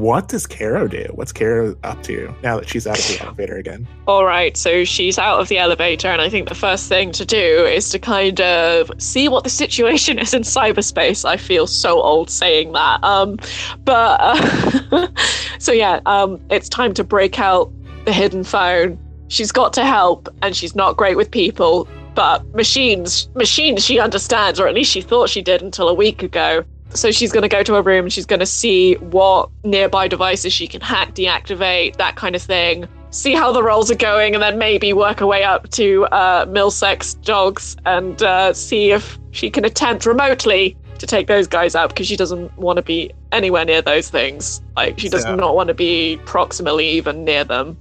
what does Caro do? What's Caro up to now that she's out of the elevator again? All right, so she's out of the elevator, and I think the first thing to do is to kind of see what the situation is in cyberspace. I feel so old saying that. Um, but uh, so yeah, um, it's time to break out the hidden phone. She's got to help, and she's not great with people. But machines, machines, she understands, or at least she thought she did until a week ago. So she's going to go to her room and she's going to see what nearby devices she can hack, deactivate, that kind of thing. See how the rolls are going, and then maybe work her way up to uh, Milsec's dogs and uh, see if she can attempt remotely to take those guys out because she doesn't want to be anywhere near those things. Like she does So- not want to be proximally even near them.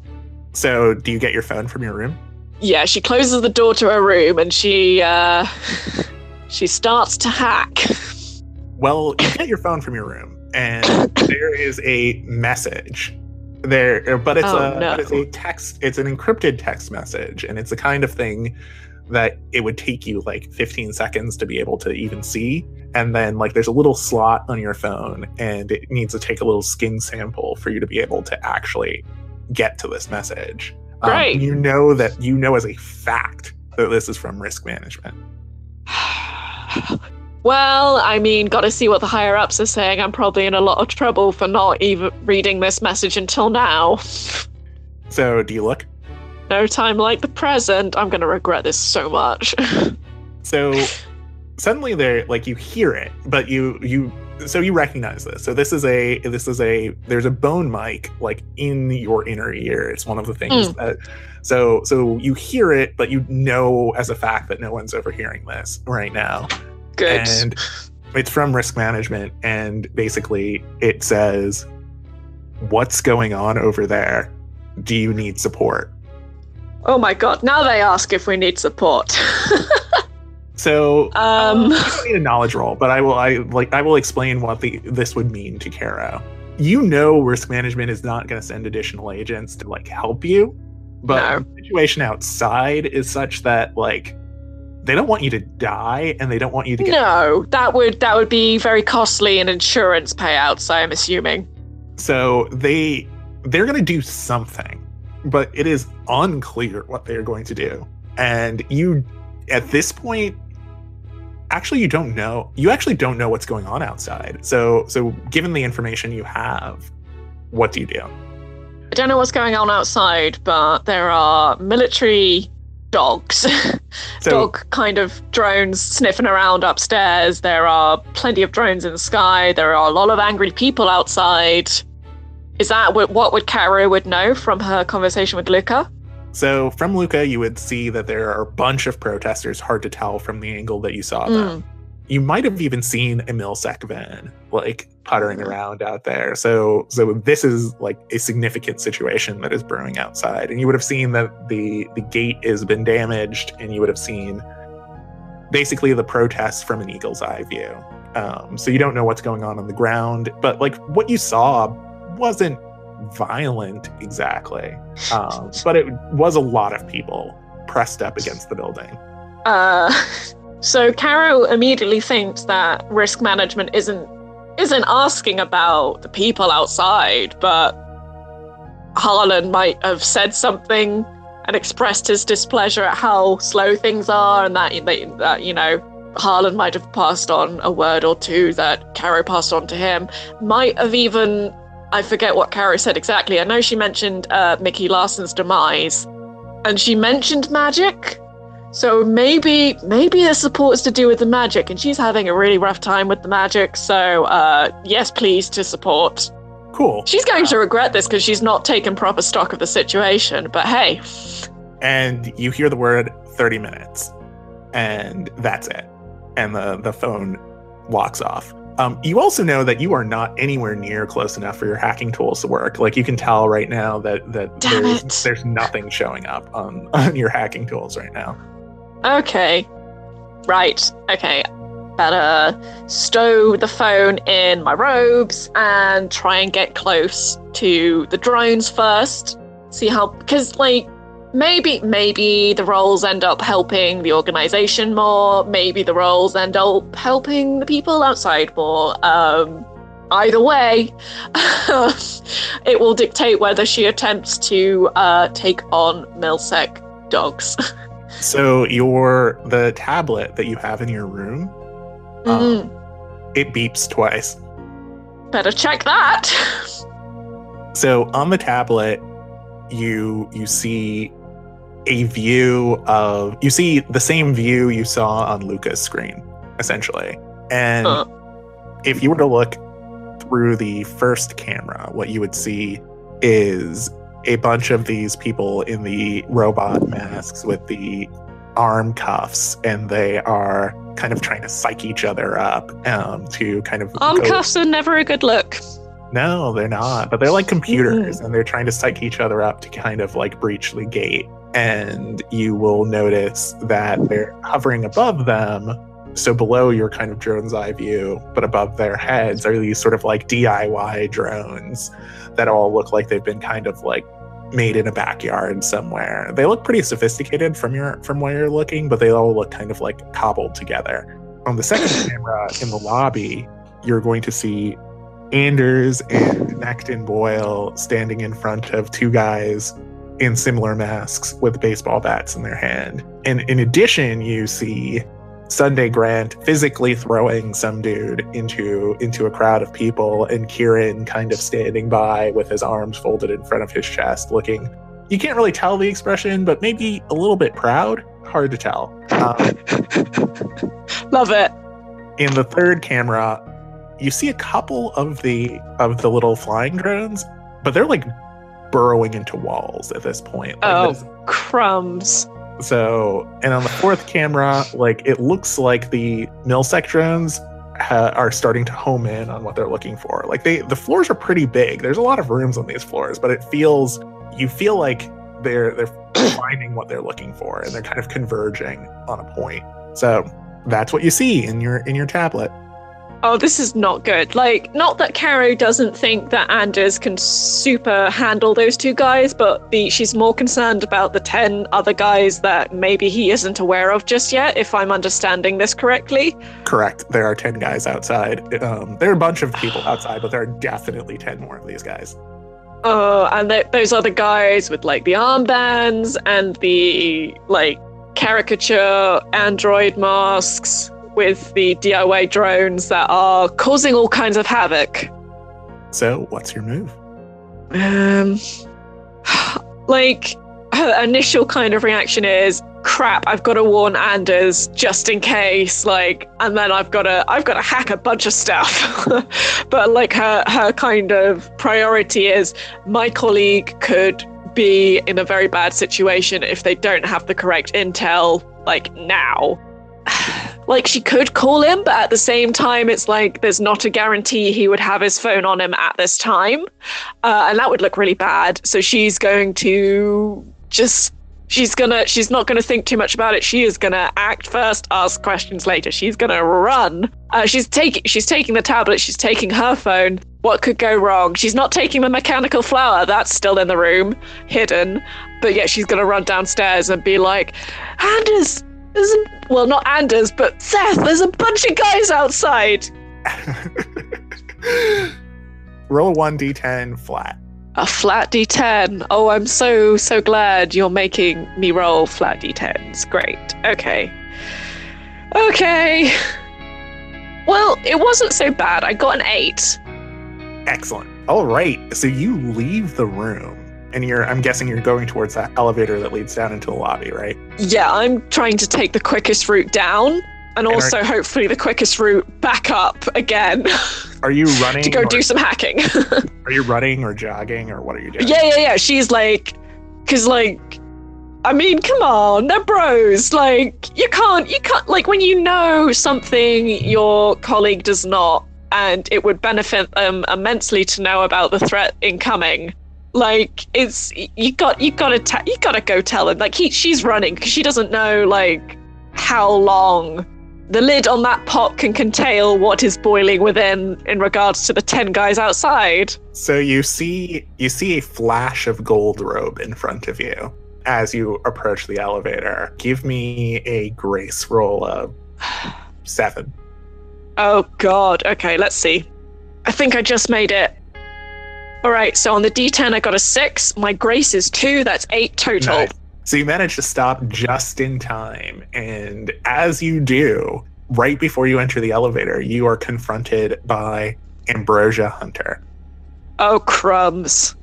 So, do you get your phone from your room? Yeah, she closes the door to her room and she uh, she starts to hack. Well, you get your phone from your room, and there is a message there, but it's Oh, a no. but it's a text. It's an encrypted text message, and it's the kind of thing that it would take you like 15 seconds to be able to even see. And then like there's a little slot on your phone, and it needs to take a little skin sample for you to be able to actually get to this message. Um, Great. you know that you know as a fact that this is from risk management. well, I mean, gotta see what the higher ups are saying. I'm probably in a lot of trouble for not even reading this message until now. So do you look? No time like the present. I'm gonna regret this so much. So suddenly there like you hear it, but you you so you recognize this. So this is a this is a there's a bone mic like in your inner ear. It's one of the things Mm. that so so you hear it, but you know as a fact that no one's overhearing this right now. Good. And it's from risk management and basically it says what's going on over there? Do you need support? oh my god, now they ask if we need support. So um, you don't need a knowledge roll, but I will. I like. I will explain what the this would mean to Caro. You know, risk management is not going to send additional agents to like help you, but No. the situation outside is such that like they don't want you to die, and they don't want you to get. no, that would that would be very costly in insurance payouts. I'm assuming. So they they're going to do something, but it is unclear what they're going to do, and you at this point actually you don't know you actually don't know what's going on outside so so given the information you have what do you do I don't know what's going on outside, but there are military dogs, so dog kind of drones sniffing around upstairs. There are plenty of drones in the sky. There are a lot of angry people outside. Is that what, what would Caro would know from her conversation with Luca? so from luca you would see that there are a bunch of protesters hard to tell from the angle that you saw hmm. them you might have even seen a milsec van like puttering around out there. So so this is like a significant situation that is brewing outside. And you would have seen that the the gate has been damaged and you would have seen basically the protests from an eagle's eye view. Um, so you don't know what's going on on the ground but like what you saw wasn't violent exactly. Um, but it was a lot of people pressed up against the building. Uh, so Caro immediately thinks that risk management isn't isn't asking about the people outside, but Harlan might have said something and expressed his displeasure at how slow things are, and that, that you know Harlan might have passed on a word or two that Caro passed on to him. Might have even I forget what Caro said exactly. I know she mentioned uh, Mickey Larson's demise, and she mentioned magic. So maybe maybe the support is to do with the magic, and she's having a really rough time with the magic. So uh, yes, please to support. cool She's going to regret this because she's not taken proper stock of the situation. But hey, and you hear the word 30 minutes and that's it and the the phone locks off um, you also know that you are not anywhere near close enough for your hacking tools to work like you can tell right now that that Damn there's, it. there's nothing showing up on, on your hacking tools right now okay, right, okay. Better stow the phone in my robes and try and get close to the drones first. See how, because like maybe maybe the roles end up helping the organization more maybe the roles end up helping the people outside more um either way, it will dictate whether she attempts to uh, take on Milsec dogs. so your the tablet that you have in your room, um, it beeps twice. Better check that. So on the tablet, you you see a view of you see the same view you saw on Luca's screen, essentially. And Huh. if you were to look through the first camera, what you would see is a bunch of these people in the robot masks with the arm cuffs, and they are kind of trying to psych each other up um, to kind of Arm go- cuffs are never a good look. no, they're not. But they're like computers and they're trying to psych each other up to kind of like breach the gate. And you will notice that they're hovering above them. So below your kind of drone's eye view, but above their heads are these sort of like DIY drones that all look like they've been kind of like made in a backyard somewhere. They look pretty sophisticated from your from where you're looking, but they all look kind of like cobbled together. On the second camera in the lobby, you're going to see Anders and Necton Boyle standing in front of two guys in similar masks with baseball bats in their hand. And in addition, you see Sunday Grant physically throwing some dude into into a crowd of people and Kieran kind of standing by with his arms folded in front of his chest looking you can't really tell the expression but maybe a little bit proud hard to tell um, Love it. in the third camera you see a couple of the of the little flying drones but they're like burrowing into walls at this point Like, Oh. this- Crumbs. So and on the fourth camera like it looks like the milsec drones ha- are starting to home in on what they're looking for. Like they the floors are pretty big. There's a lot of rooms on these floors but it feels you feel like they're they're finding what they're looking for and they're kind of converging on a point. So that's what you see in your in your tablet Oh, this is not good. Like, not that Caro doesn't think that Anders can super handle those two guys, but the she's more concerned about the ten other guys that maybe he isn't aware of just yet, if I'm understanding this correctly. Correct. There are 10 guys outside. Um, there are a bunch of people outside, but there are definitely 10 more of these guys. Oh, and th- those other guys with like the armbands and the like caricature android masks with the DIY drones that are causing all kinds of havoc. So, what's your move? Um, like her initial kind of reaction is crap i've got to warn anders just in case like and then i've got to i've got to hack a bunch of stuff but like her her kind of priority is my colleague could be in a very bad situation if they don't have the correct intel like now like she could call him but at the same time it's like there's not a guarantee he would have his phone on him at this time uh, and that would look really bad. So she's going to just she's gonna she's not gonna think too much about it. She is gonna act first, ask questions later. She's gonna run. Uh, she's taking she's taking the tablet. She's taking her phone. What could go wrong? She's not taking the mechanical flower. That's still in the room, hidden. But yeah, she's gonna run downstairs and be like, Anders. There's a, well, not Anders, but Seth. There's a bunch of guys outside. Roll a 1d10 flat. A flat d10. Oh, I'm so, so glad you're making me roll flat d10s. Great. Okay. Okay. Well, it wasn't so bad. I got an 8. Excellent. All right. So you leave the room and you're, I'm guessing you're going towards that elevator that leads down into the lobby, right? Yeah, I'm trying to take the quickest route down and are- also hopefully the quickest route back up again Are you running? to go or, do some hacking. Are you running or jogging or what are you doing? Yeah, yeah, yeah. She's like, because like, I mean, come on, they're bros. Like, you can't, you can't, like, when you know something your colleague does not, and it would benefit them immensely to know about the threat incoming. Like, it's you got, you gotta, ta- you gotta go tell him. Like, he, she's running because she doesn't know like how long. The lid on that pot can contain what is boiling within in regards to the 10 guys outside. So you see you see a flash of gold robe in front of you as you approach the elevator. Give me a grace roll of seven. Oh god. Okay, let's see. I think I just made it. All right, so on the D10, I got a six. My grace is two. That's eight total. Nice. So you manage to stop just in time. And as you do, right before you enter the elevator, you are confronted by Ambrosia Hunter. Oh, crumbs.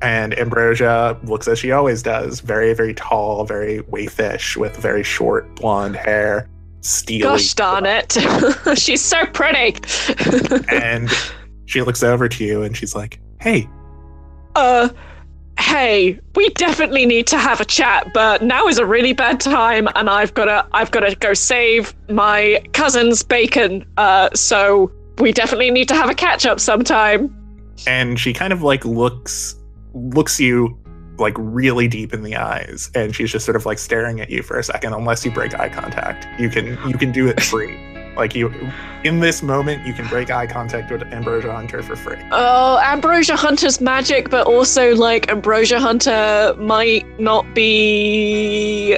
And Ambrosia looks as she always does very, very tall, very waifish, with very short blonde hair, steely. Gosh darn it. she's so pretty. and she looks over to you and she's like, hey. Uh, hey, we definitely need to have a chat, but now is a really bad time, and I've gotta, I've gotta go save my cousin's bacon. Uh, so we definitely need to have a catch up sometime. And she kind of like looks, looks you like really deep in the eyes, and she's just sort of like staring at you for a second. Unless you break eye contact, you can, you can do it free. Like you, in this moment, you can break eye contact with Ambrosia Hunter for free. Oh, Ambrosia Hunter's magic, but also like Ambrosia Hunter might not be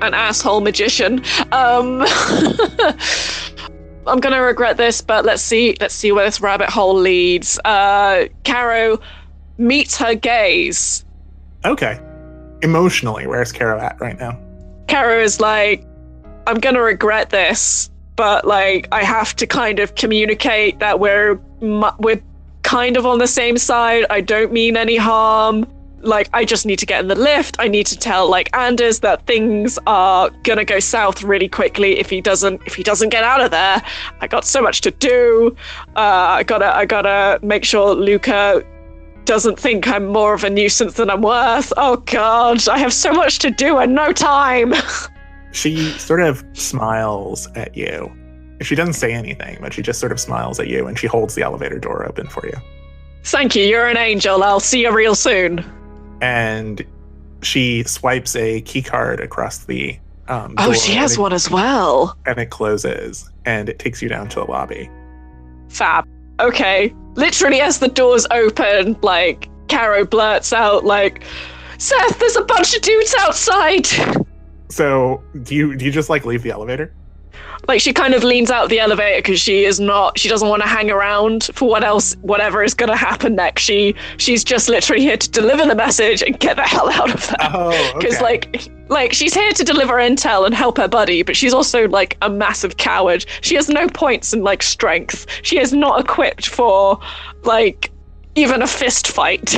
an asshole magician. Um, I'm gonna regret this, but let's see. Let's see where this rabbit hole leads. Uh, Caro meets her gaze. Okay. Emotionally, where's Caro at right now? Caro is like, I'm gonna regret this but like I have to kind of communicate that we're we're kind of on the same side. I don't mean any harm. Like I just need to get in the lift. I need to tell like Anders that things are gonna go south really quickly if he doesn't if he doesn't get out of there. I got so much to do. Uh, I gotta I gotta make sure Luca doesn't think I'm more of a nuisance than I'm worth. Oh god, I have so much to do and no time. she sort of smiles at you. She doesn't say anything, but she just sort of smiles at you and she holds the elevator door open for you. Thank you. You're an angel. I'll see you real soon. And she swipes a key card across the um, Oh, she has it, one as well. And it closes and it takes you down to the lobby. Fab. Okay. Literally, as the doors open, like, Caro blurts out, like, Seth, there's a bunch of dudes outside. So do you do you just like leave the elevator? Like she kind of leans out of the elevator because she is not she doesn't want to hang around for what else whatever is gonna happen next. She she's just literally here to deliver the message and get the hell out of there. Oh, Because okay. like like she's here to deliver intel and help her buddy, but she's also like a massive coward. She has no points in like strength. She is not equipped for like even a fist fight.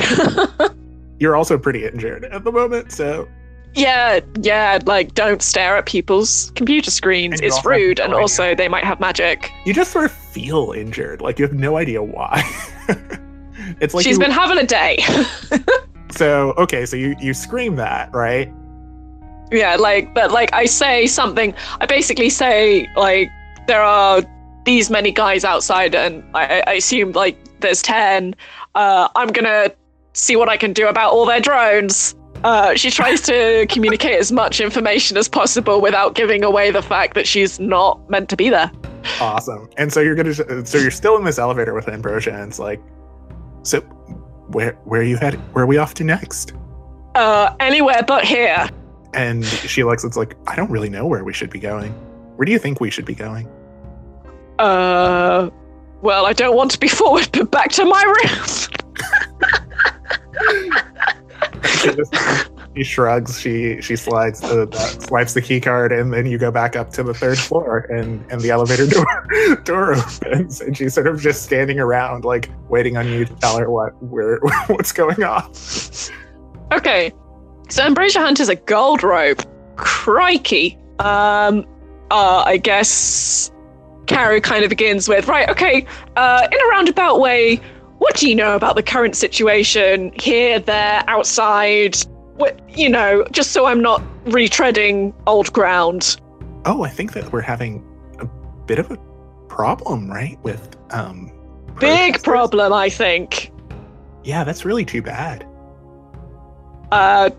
You're also pretty injured at the moment, so Yeah, yeah, like don't stare at people's computer screens. And It's rude, and idea. also they might have magic. you just sort of feel injured. Like you have no idea why. it's like She's you- been having a day. so okay. So you you scream that right? yeah, like, but like I say something, I basically say, like, there are these many guys outside, and I, I assume, like, there's 10. Uh, I'm gonna see what I can do about all their drones. Uh, she tries to communicate as much information as possible without giving away the fact that she's not meant to be there. Awesome. And so you're gonna so you're still in this elevator with Ambrosia, and it's like, so where where are you headed? Where are we off to next? Uh, anywhere but here. And she looks. It's like I don't really know where we should be going. Where do you think we should be going? Uh, well, I don't want to be forward, but back to my room. she, just, she shrugs. She she slides the, the swipes the key card, and then you go back up to the third floor, and and the elevator door door opens, and she's sort of just standing around, like waiting on you to tell her what where what's going on. Okay. So Ambrosia Hunt is a gold rope. Crikey. Um uh I guess Caro kind of begins with, right, okay, uh in a roundabout way, what do you know about the current situation here, there, outside? What you know, just so I'm not retreading old ground. Oh, I think that we're having a bit of a problem, right? With um Big problem, I think. Yeah, that's really too bad. Uh,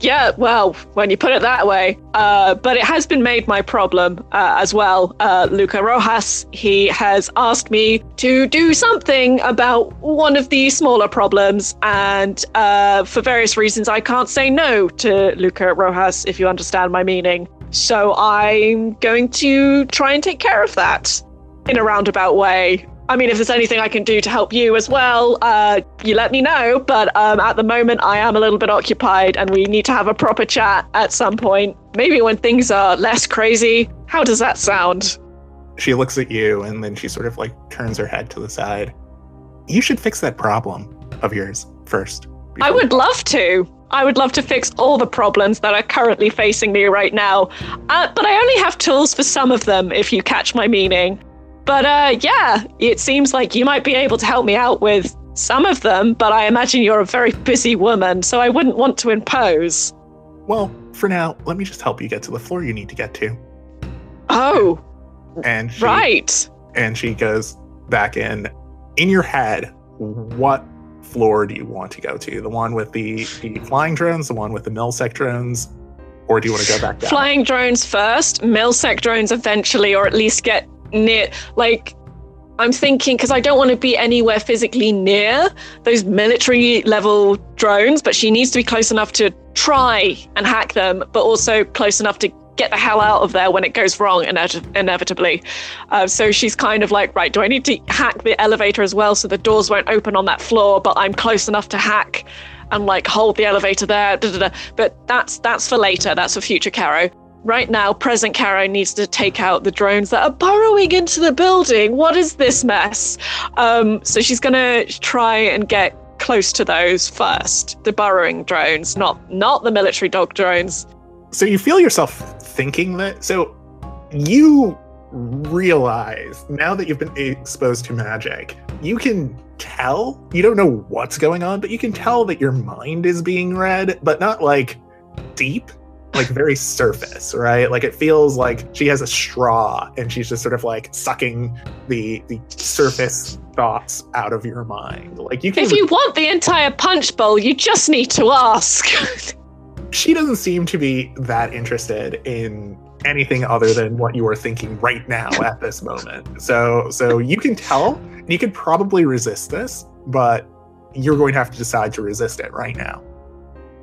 yeah, well, when you put it that way. Uh, but it has been made my problem uh, as well. Uh, Luca Rojas, he has asked me to do something about one of the smaller problems. And uh, for various reasons, I can't say no to Luca Rojas, if you understand my meaning. So I'm going to try and take care of that in a roundabout way. I mean, if there's anything I can do to help you as well, uh, you let me know. But um, at the moment, I am a little bit occupied, and we need to have a proper chat at some point. Maybe when things are less crazy. How does that sound? She looks at you, and then she sort of like turns her head to the side. You should fix that problem of yours first. I would love to. I would love to fix all the problems that are currently facing me right now. Uh, but I only have tools for some of them, if you catch my meaning. But uh, yeah, it seems like you might be able to help me out with some of them, but I imagine you're a very busy woman, so I wouldn't want to impose. Well, for now, let me just help you get to the floor you need to get to. Oh. And she, right. And she goes back in. In your head, what floor do you want to go to? The one with the, the flying drones, the one with the milsec drones, or do you want to go back down? Flying drones first, milsec drones eventually, or at least get near. Like, I'm thinking because I don't want to be anywhere physically near those military level drones, but she needs to be close enough to try and hack them, but also close enough to get the hell out of there when it goes wrong inevitably. Uh, so she's kind of like, right, do I need to hack the elevator as well so the doors won't open on that floor, but I'm close enough to hack and like hold the elevator there. Da, da, da. But that's that's for later. That's for future Caro. Right now, present Caro needs to take out the drones that are burrowing into the building. What is this mess? Um, so she's gonna try and get close to those first. The burrowing drones, not not the military dog drones. So you feel yourself thinking that. So you realize now that you've been exposed to magic, you can tell. You don't know what's going on, but you can tell that your mind is being read, but not like deep, like very surface, right? Like it feels like she has a straw and she's just sort of like sucking the the surface thoughts out of your mind. Like you can If you want the entire punch bowl, you just need to ask. she doesn't seem to be that interested in anything other than what you are thinking right now at this moment. So so you can tell you could probably resist this, but you're going to have to decide to resist it right now.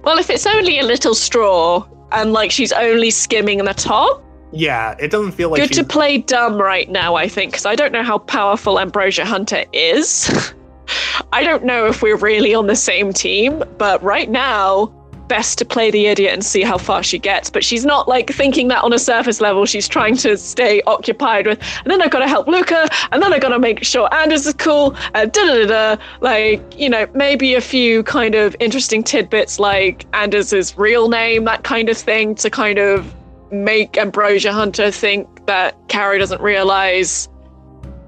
Well, if it's only a little straw and like she's only skimming the top. Yeah, it doesn't feel like good to play dumb right now. I think because I don't know how powerful Ambrosia Hunter is. I don't know if we're really on the same team, but right now best to play the idiot and see how far she gets. But she's not like thinking that on a surface level. She's trying to stay occupied with, and then I've got to help Luca, and then I've got to make sure Anders is cool, uh, and da da da da. Like, you know, maybe a few kind of interesting tidbits like Anders's real name, that kind of thing, to kind of make Ambrosia Hunter think that Carrie doesn't realize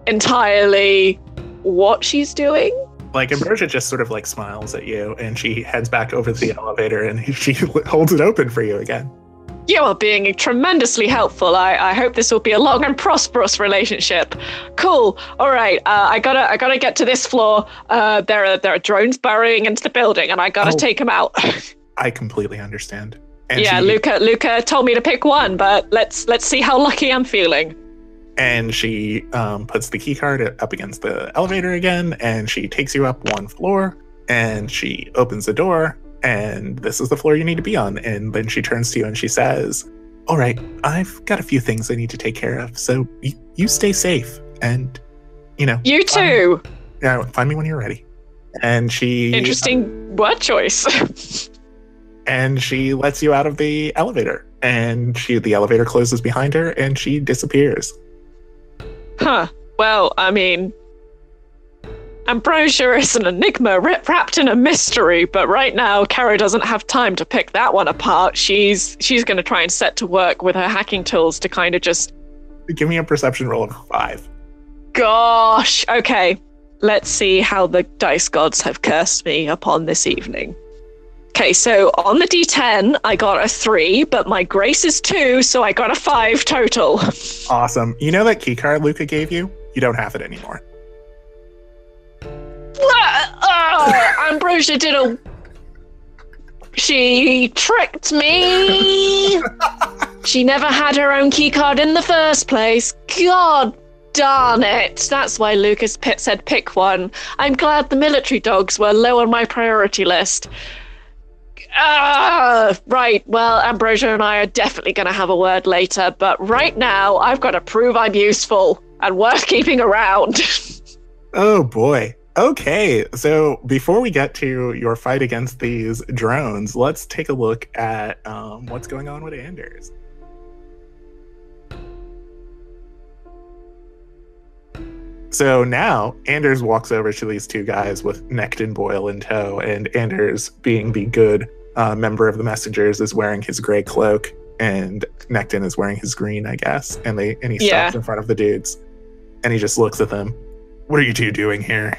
entirely what she's doing like Ambrosia just sort of like smiles at you and she heads back over to the elevator and she holds it open for you again. You are being tremendously helpful. I, I hope this will be a long and prosperous relationship. Cool. All right. Uh, I gotta I gotta get to this floor. Uh, there are there are drones burrowing into the building, and I gotta oh, take them out. I completely understand. And yeah, she, Luca Luca told me to pick one, but let's let's see how lucky I'm feeling and she um, puts the key card up against the elevator again and she takes you up one floor and she opens the door and this is the floor you need to be on. And then she turns to you and she says all right i've got a few things i need to take care of so you, you stay safe and you know you too. Yeah find me when you're ready. And she interesting uh, word choice? And she lets you out of the elevator and she the elevator closes behind her and she disappears Huh. Well, I mean, Ambrosia is an enigma wrapped in a mystery, but right now, Caro doesn't have time to pick that one apart. She's she's going to try and set to work with her hacking tools to kind of just. Give me a perception roll of five. Gosh. Okay. Let's see how the dice gods have cursed me upon this evening. Okay, so on the D10, I got a three, but my grace is two, so I got a five total. Awesome. You know that key card Luca gave you? You don't have it anymore. oh, Ambrosia did a. She tricked me. she never had her own key card in the first place. God darn it. That's why Lucas Pitt said pick one. I'm glad the military dogs were low on my priority list. Ah, right. Well, Ambrosia and I are definitely going to have a word later, but right now I've got to prove I'm useful and worth keeping around. Oh boy. Okay, so before we get to your fight against these drones, let's take a look at um, what's going on with Anders. So now Anders walks over to these two guys with Necton Boyle in tow, and Anders, being the good uh, member of the messengers, is wearing his gray cloak, and Necton is wearing his green, I guess. And they and he Yeah. stops in front of the dudes, and he just looks at them. What are you two doing here?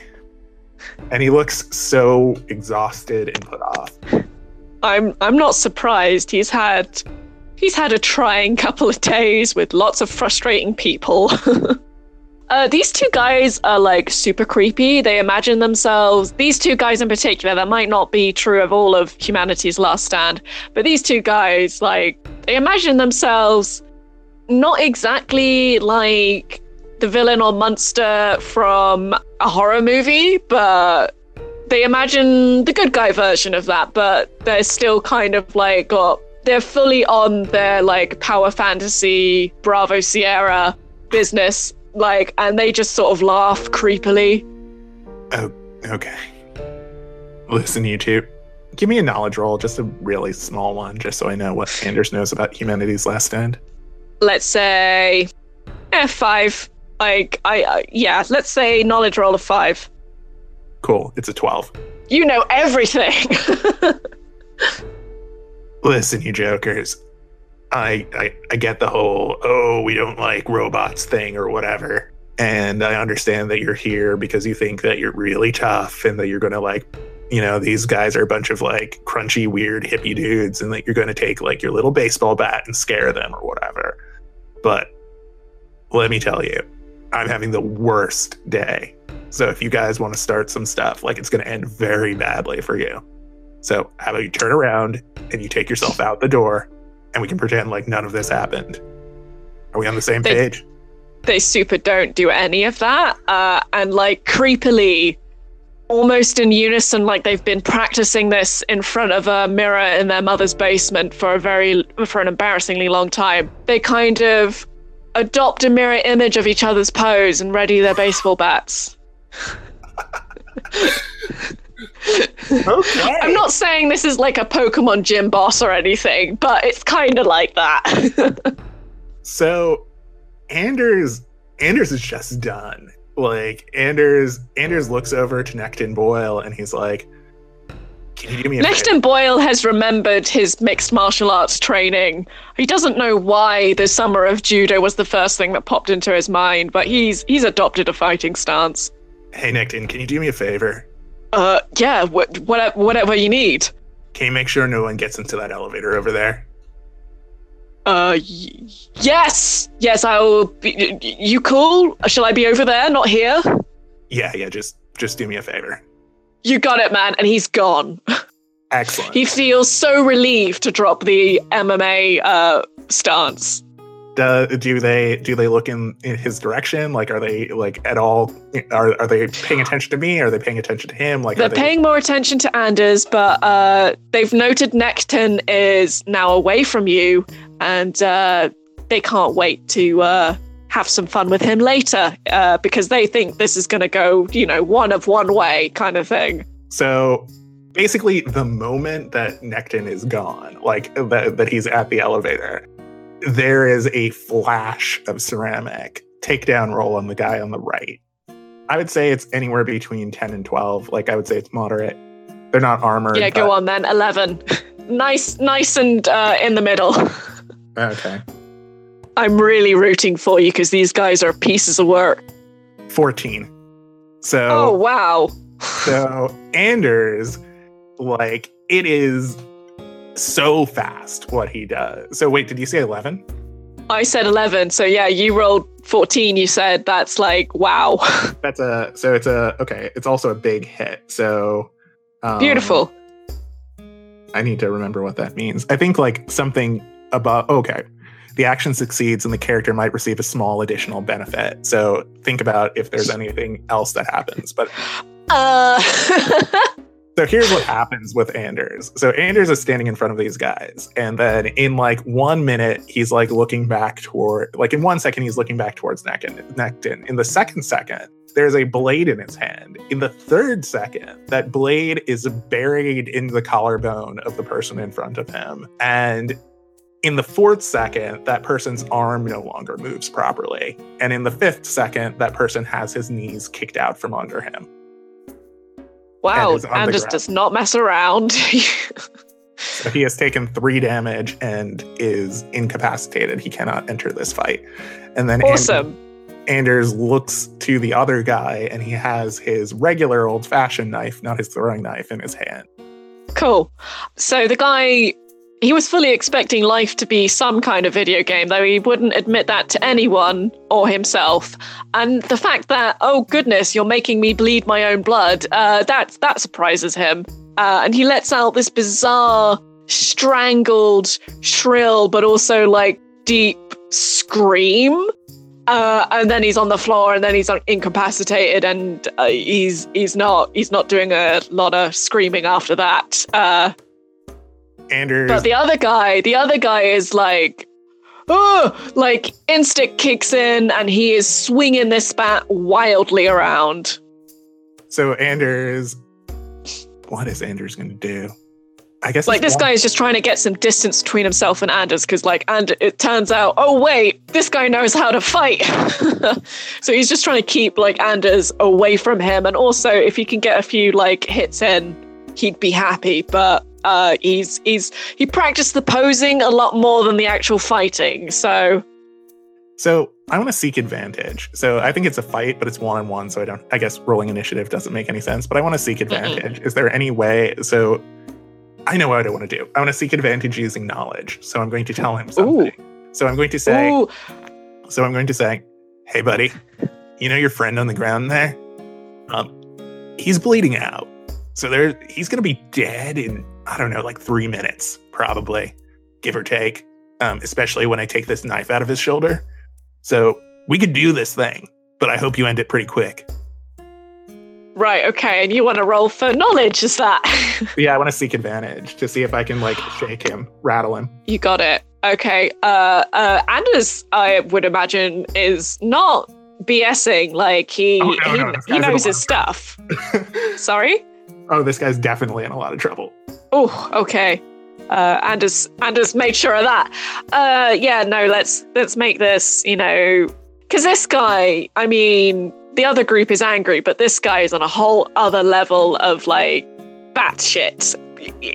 And he looks so exhausted and put off. I'm I'm not surprised. He's had he's had a trying couple of days with lots of frustrating people. uh, these two guys are like super creepy. They imagine themselves. These two guys in particular. That might not be true of all of humanity's last stand, but these two guys like they imagine themselves not exactly like the villain or monster from a horror movie, but they imagine the good guy version of that, but they're still kind of like got they're fully on their like power fantasy Bravo Sierra business, like, and they just sort of laugh creepily. Oh, okay. Listen, you two. Give me a knowledge roll, just a really small one, just so I know what Anders knows about humanity's last stand. Let's say, eh, five. Like, I uh, yeah, let's say knowledge roll of five. Cool. It's a 12. You know everything. Listen, you jokers. I, I I get the whole oh we don't like robots thing or whatever, and I understand that you're here because you think that you're really tough and that you're gonna like, you know, these guys are a bunch of like crunchy, weird hippie dudes, and that you're gonna take like your little baseball bat and scare them or whatever. But let me tell you, I'm having the worst day. So if you guys want to start some stuff, like it's gonna end very badly for you. So how about you turn around and you take yourself out the door and we can pretend like none of this happened. Are we on the same They- page? they super don't do any of that. Uh, and like creepily, almost in unison, like they've been practicing this in front of a mirror in their mother's basement for a very, for an embarrassingly long time. They kind of adopt a mirror image of each other's pose and ready their baseball bats. Okay. I'm not saying this is like a Pokemon gym boss or anything, but it's kind of like that. So Anders Anders is just done. Like Anders Anders looks over to Necton Boyle and he's like, Can you do me a favor? Boyle has remembered his mixed martial arts training. He doesn't know why the summer of judo was the first thing that popped into his mind, but he's he's adopted a fighting stance. Hey Necton, can you do me a favor? Uh, yeah, What, whatever, whatever you need. Can you make sure no one gets into that elevator over there? Uh, y- yes, yes, I will. Be, you cool? Shall I be over there, not here? Yeah, yeah, just just do me a favor. You got it, man. And he's gone. Excellent. He feels so relieved to drop the MMA uh stance. Do, do they do they look in, in his direction? Like, are they like at all? Are are they paying attention to me? Are they paying attention to him? Like, They're they, paying more attention to Anders, but uh, they've noted Necton is now away from you, and uh, they can't wait to uh, have some fun with him later uh, because they think this is going to go, you know, one of one way kind of thing. So basically, the moment that Necton is gone, like that, that he's at the elevator, there is a flash of ceramic takedown roll on the guy on the right. I would say it's anywhere between 10 and 12. Like, I would say it's moderate. They're not armored. yeah, go but- on then. Eleven, nice, nice, and uh, in the middle. Okay. I'm really rooting for you because these guys are pieces of work. 14. So. Oh wow. So Anders, like, it is so fast what he does. So wait, did you say 11? I said 11, so yeah, you rolled 14. You said that's like, wow. That's a so it's a okay. It's also a big hit. So um, Beautiful. I need to remember what that means. I think like something about, Okay, the action succeeds and the character might receive a small additional benefit. So think about if there's anything else that happens. But Uh, So here's what happens with Anders. So Anders is standing in front of these guys, and then in like one minute, he's like looking back toward, like in one second, he's looking back towards Necton. Necton. In the second second, there's a blade in his hand. In the third second, that blade is buried in the collarbone of the person in front of him. And in the fourth second, that person's arm no longer moves properly. And in the fifth second, that person has his knees kicked out from under him. Wow, Anders does not mess around. so he has taken three damage and is incapacitated. He cannot enter this fight. And then awesome. Anders looks to the other guy and he has his regular old fashioned knife, not his throwing knife, in his hand. Cool. So the guy he was fully expecting life to be some kind of video game, though he wouldn't admit that to anyone or himself. And the fact that, oh goodness, you're making me bleed my own blood, uh, that that surprises him. Uh, and he lets out this bizarre, strangled, shrill, but also like deep scream. Uh, and then he's on the floor, and then he's incapacitated, and uh, he's he's not he's not doing a lot of screaming after that. Uh, Anders. But the other guy, the other guy is like, oh, like instinct kicks in and he is swinging this bat wildly around. So Anders, what is Anders going to do? I guess like this one- guy is just trying to get some distance between himself and Anders because like and it turns out oh wait this guy knows how to fight so he's just trying to keep like Anders away from him and also if he can get a few like hits in he'd be happy but uh, he's he's he practiced the posing a lot more than the actual fighting. So, so I want to seek advantage. So I think it's a fight, but it's one on one. So I don't. I guess rolling initiative doesn't make any sense. But I want to seek advantage. Mm-mm. Is there any way? So I know what I want to do. I want to seek advantage using knowledge. So I'm going to tell him something. Ooh. So I'm going to say. Ooh. So I'm going to say, "Hey, buddy, you know your friend on the ground there? Um, he's bleeding out. So there, he's going to be dead in I don't know, like three minutes, probably, give or take. Um, especially when I take this knife out of his shoulder. So we could do this thing, but I hope you end it pretty quick. Right, okay, and you want to roll for knowledge, is that? yeah, I want to seek advantage to see if I can like shake him, rattle him. You got it. Okay. Uh uh Anders, I would imagine, is not BSing. Like he oh, no, he, no, he knows his stuff. Sorry? Oh, this guy's definitely in a lot of trouble. Oh, okay. Uh, Anders Anders made sure of that. Uh, yeah, no, let's let's make this, you know, because this guy, I mean, the other group is angry, but this guy is on a whole other level of like batshit.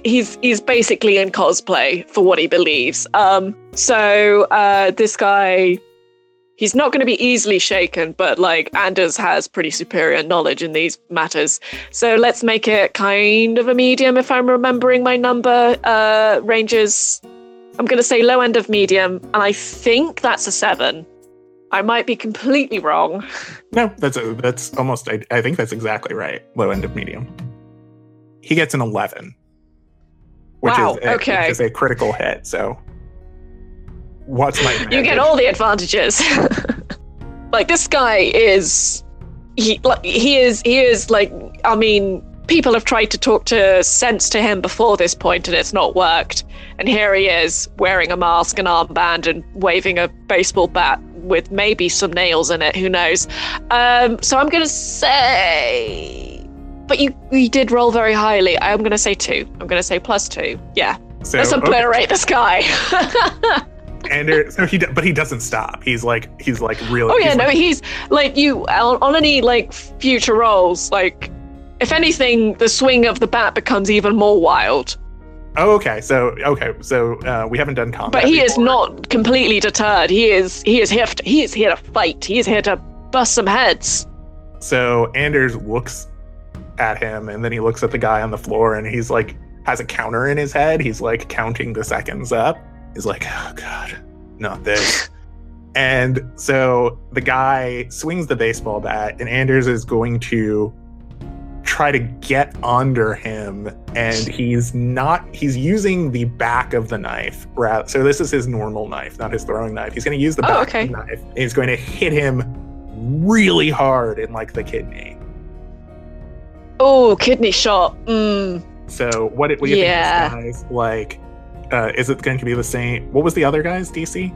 He's he's basically in cosplay for what he believes. Um, so uh, this guy he's not going to be easily shaken, but like Anders has pretty superior knowledge in these matters. So let's make it kind of a medium if I'm remembering my number uh, ranges. I'm going to say low end of medium, and I think that's a seven. I might be completely wrong. No, that's a, that's almost. I, I think that's exactly right. Low end of medium. He gets an eleven, which wow, is a, okay. which is a critical hit. So what's my you get all the advantages. Like this guy is he like he is he is like i mean people have tried to talk to sense to him before this point and it's not worked. And here he is wearing a mask and armband and waving a baseball bat with maybe some nails in it who knows? Um, so i'm gonna say but you you did roll very highly. I'm gonna say two. I'm gonna say plus two. Yeah. So, let's obliterate okay. this guy and so he but he doesn't stop he's like he's like really oh yeah no like, he's like you on, on any like future roles like if anything the swing of the bat becomes even more wild Oh, okay. So, okay. So, uh, we haven't done combat. But he before. is not completely deterred. He is. He is here. To, he is here to fight. He is here to bust some heads. So Anders looks at him, and then he looks at the guy on the floor, and he's like has a counter in his head. He's like counting the seconds up is like, oh god, not this. and so the guy swings the baseball bat, and Anders is going to try to get under him and he's not he's using the back of the knife rather so this is his normal knife not his throwing knife he's going to use the oh, back okay. of the knife and he's going to hit him really hard in like the kidney oh kidney shot mm. so what, what do you yeah. think this guy's like uh, is it going to be the same? What was the other guy's DC?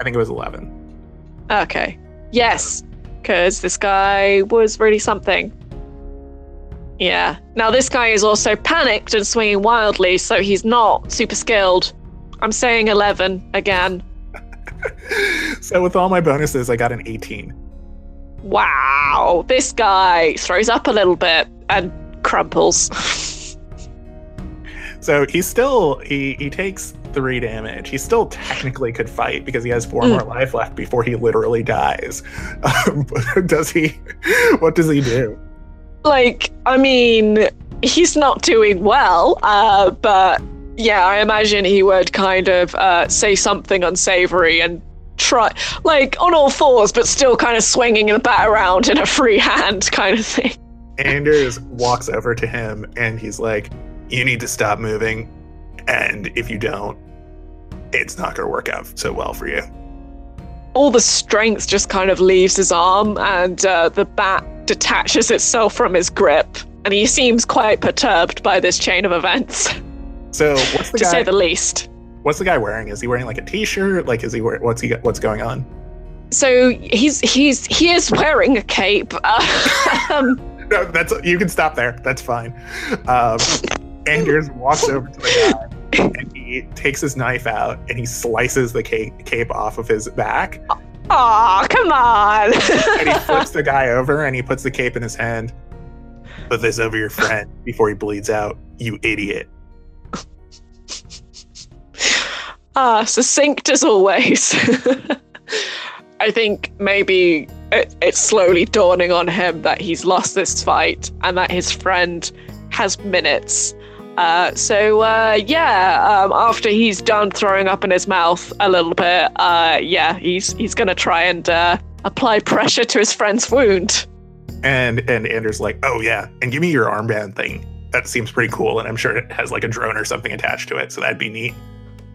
I think it was 11. Okay. Yes. because this guy was really something. Yeah. Now, this guy is also panicked and swinging wildly, so he's not super skilled. I'm saying 11 again. so, with all my bonuses, I got an 18. Wow. This guy throws up a little bit and crumples. so, he still, he, he takes three damage. He still technically could fight because he has four mm. more life left before he literally dies. Um, does he, what does he do? like, I mean, he's not doing well, uh, but yeah, I imagine he would kind of uh, say something unsavory and try, like, on all fours, but still kind of swinging the bat around in a free hand kind of thing. Anders walks over to him and he's like, You need to stop moving. And if you don't, it's not going to work out so well for you. All the strength just kind of leaves his arm, and uh, the bat detaches itself from his grip, and he seems quite perturbed by this chain of events. So, what's the to guy? say the least. What's the guy wearing? Is he wearing like a t-shirt? Like, is he wearing what's he what's going on? So he's he's he is wearing a cape. um, no, that's you can stop there. That's fine. Um, Anders walks over to the guy and he takes his knife out and he slices the cape, cape off of his back. Aw, come on. and he flips the guy over and he puts the cape in his hand. Put this over your friend before he bleeds out, you idiot. Ah, succinct as always. I think maybe it, it's slowly dawning on him that he's lost this fight and that his friend has minutes uh, so uh, yeah, um, after he's done throwing up in his mouth a little bit, uh, yeah, he's he's gonna try and uh, apply pressure to his friend's wound. And and Anders like, oh yeah, and give me your armband thing. That seems pretty cool, and I'm sure it has like a drone or something attached to it, so that'd be neat.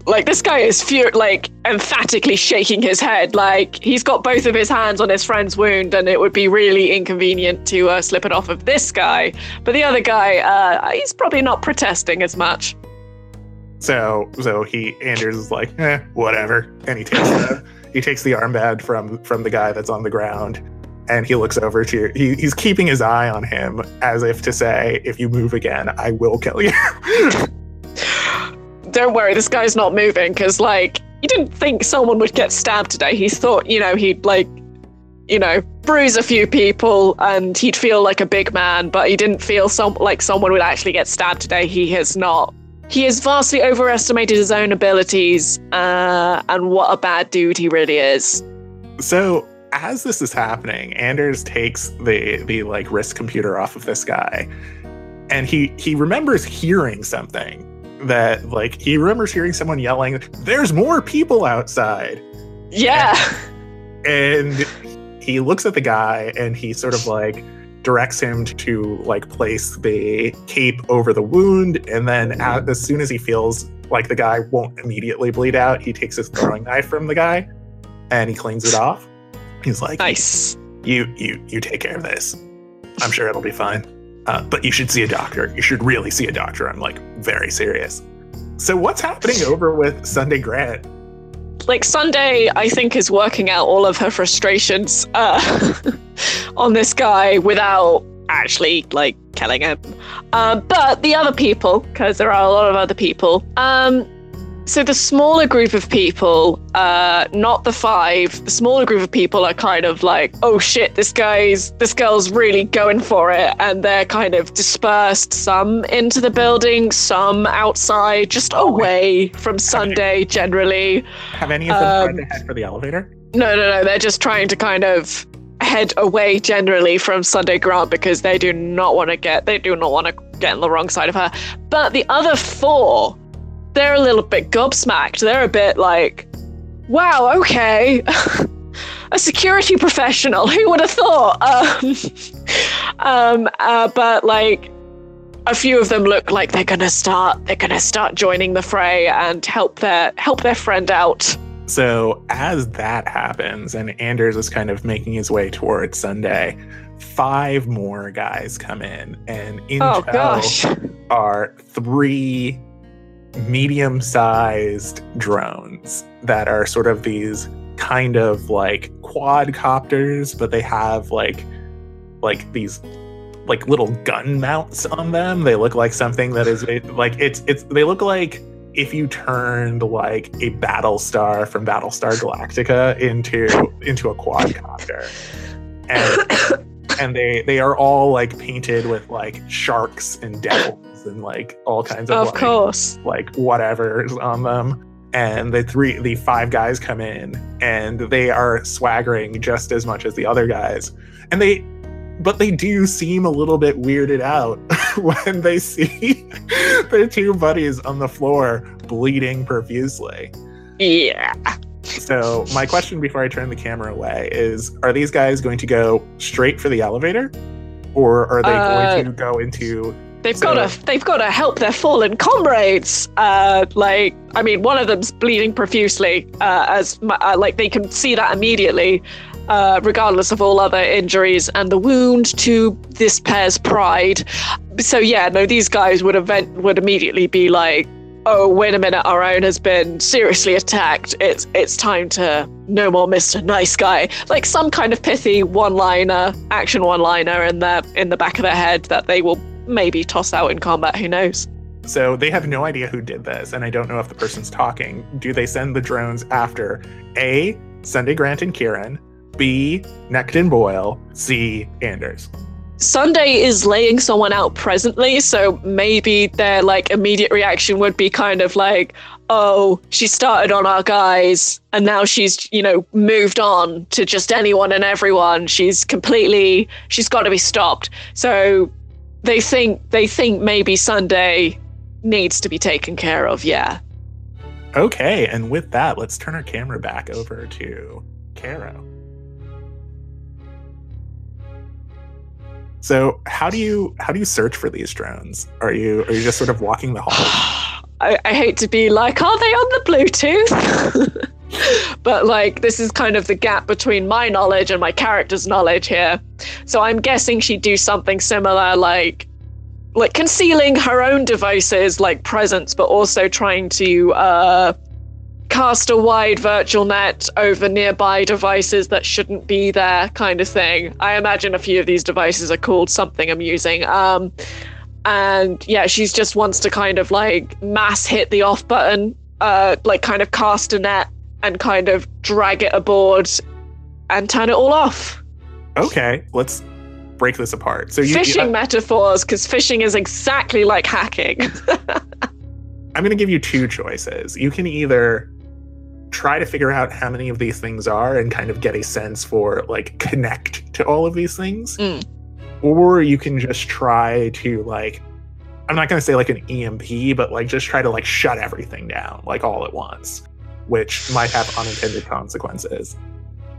Like this guy is fur- like emphatically shaking his head, like he's got both of his hands on his friend's wound, and it would be really inconvenient to uh, slip it off of this guy. But the other guy, uh, he's probably not protesting as much. So, so he Anders is like, eh, whatever, and he takes the he takes the armband from from the guy that's on the ground, and he looks over to he, he's keeping his eye on him as if to say, if you move again, I will kill you. don't worry, this guy's not moving because, like, he didn't think someone would get stabbed today. He thought, you know, he'd, like, you know, bruise a few people and he'd feel like a big man, but he didn't feel some like someone would actually get stabbed today. He has not. He has vastly overestimated his own abilities uh, and what a bad dude he really is. So, as this is happening, Anders takes the the like wrist computer off of this guy, and he he remembers hearing something that like he remembers hearing someone yelling, "There's more people outside." Yeah. And, and he looks at the guy and he sort of like directs him to like place the cape over the wound and then as soon as he feels like the guy won't immediately bleed out, he takes his throwing knife from the guy and he cleans it off. He's like, "Nice. You you you take care of this. I'm sure it'll be fine." Uh, but you should see a doctor. You should really see a doctor. I'm like very serious. So what's happening over with Sunday Grant? Like Sunday, I think is working out all of her frustrations uh, on this guy without actually like killing him. Um, but the other people, because there are a lot of other people, um, so the smaller group of people, uh, not the five, the smaller group of people are kind of like, oh shit, this guy's this girl's really going for it, and they're kind of dispersed, some into the building, some outside, just away from Sunday generally. Have any of them um, tried to head for the elevator? No, no, no. They're just trying to kind of head away generally from Sunday Grant because they do not want to get they do not want to get on the wrong side of her. But the other four they're a little bit gobsmacked. They're a bit like, wow, okay. a security professional. Who would have thought? Um, um, uh, but like, a few of them look like they're gonna start. They're gonna start joining the fray and help their help their friend out. So as that happens, and Anders is kind of making his way towards Sunday, five more guys come in, and in oh, gosh. are three medium sized drones that are sort of these kind of like quadcopters, but they have like like these like little gun mounts on them. They look like something that is like it's it's they look like if you turned like a Battlestar from Battlestar Galactica into into a quadcopter. And and they they are all like painted with like sharks and devils and like all kinds of Of like, course. like whatever's on them. And the three, the five guys come in, and they are swaggering just as much as the other guys, and they, but they do seem a little bit weirded out when they see their two buddies on the floor bleeding profusely. Yeah. So my question before I turn the camera away is: Are these guys going to go straight for the elevator, or are they Uh, going to go into? They've So- got to they've got to help their fallen comrades. Uh, like I mean, one of them's bleeding profusely. Uh, as uh, like they can see that immediately, uh, regardless of all other injuries, and the wound to this pair's pride. So yeah, no, these guys would event would immediately be like, "Oh, wait a minute, our own has been seriously attacked. It's it's time to no more Mister Nice Guy." Like some kind of pithy one-liner, action one-liner in the in the back of their head that they will maybe toss out in combat. Who knows? So they have no idea who did this, and I don't know if the person's talking. Do they send the drones after A. Sunday Grant and Kieran, B. Necton Boyle, C. Anders? Sunday is laying someone out presently, so maybe their like immediate reaction would be kind of like, "Oh, she started on our guys, and now she's you know moved on to just anyone and everyone. She's completely, she's got to be stopped." So they think they think maybe Sunday needs to be taken care of. Yeah. Okay, and with that, let's turn our camera back over to Caro. So how do you how do you search for these drones? Are you are you just sort of walking the hall? I, I hate to be like, are they on the Bluetooth? but like, this is kind of the gap between my knowledge and my character's knowledge here. So I'm guessing she'd do something similar, like like concealing her own devices, like presence, but also trying to uh, cast a wide virtual net over nearby devices that shouldn't be there, kind of thing. I imagine a few of these devices are called something amusing. Um, and yeah, she's just wants to kind of like mass hit the off button, uh, like kind of cast a net and kind of drag it aboard and turn it all off. Okay, let's break this apart. So you, fishing you metaphors, because fishing is exactly like hacking. I'm going to give you two choices. You can either try to figure out how many of these things are and kind of get a sense for like connect to all of these things, Mm. or you can just try to like I'm not going to say like an EMP, but like just try to like shut everything down like all at once, which might have unintended consequences.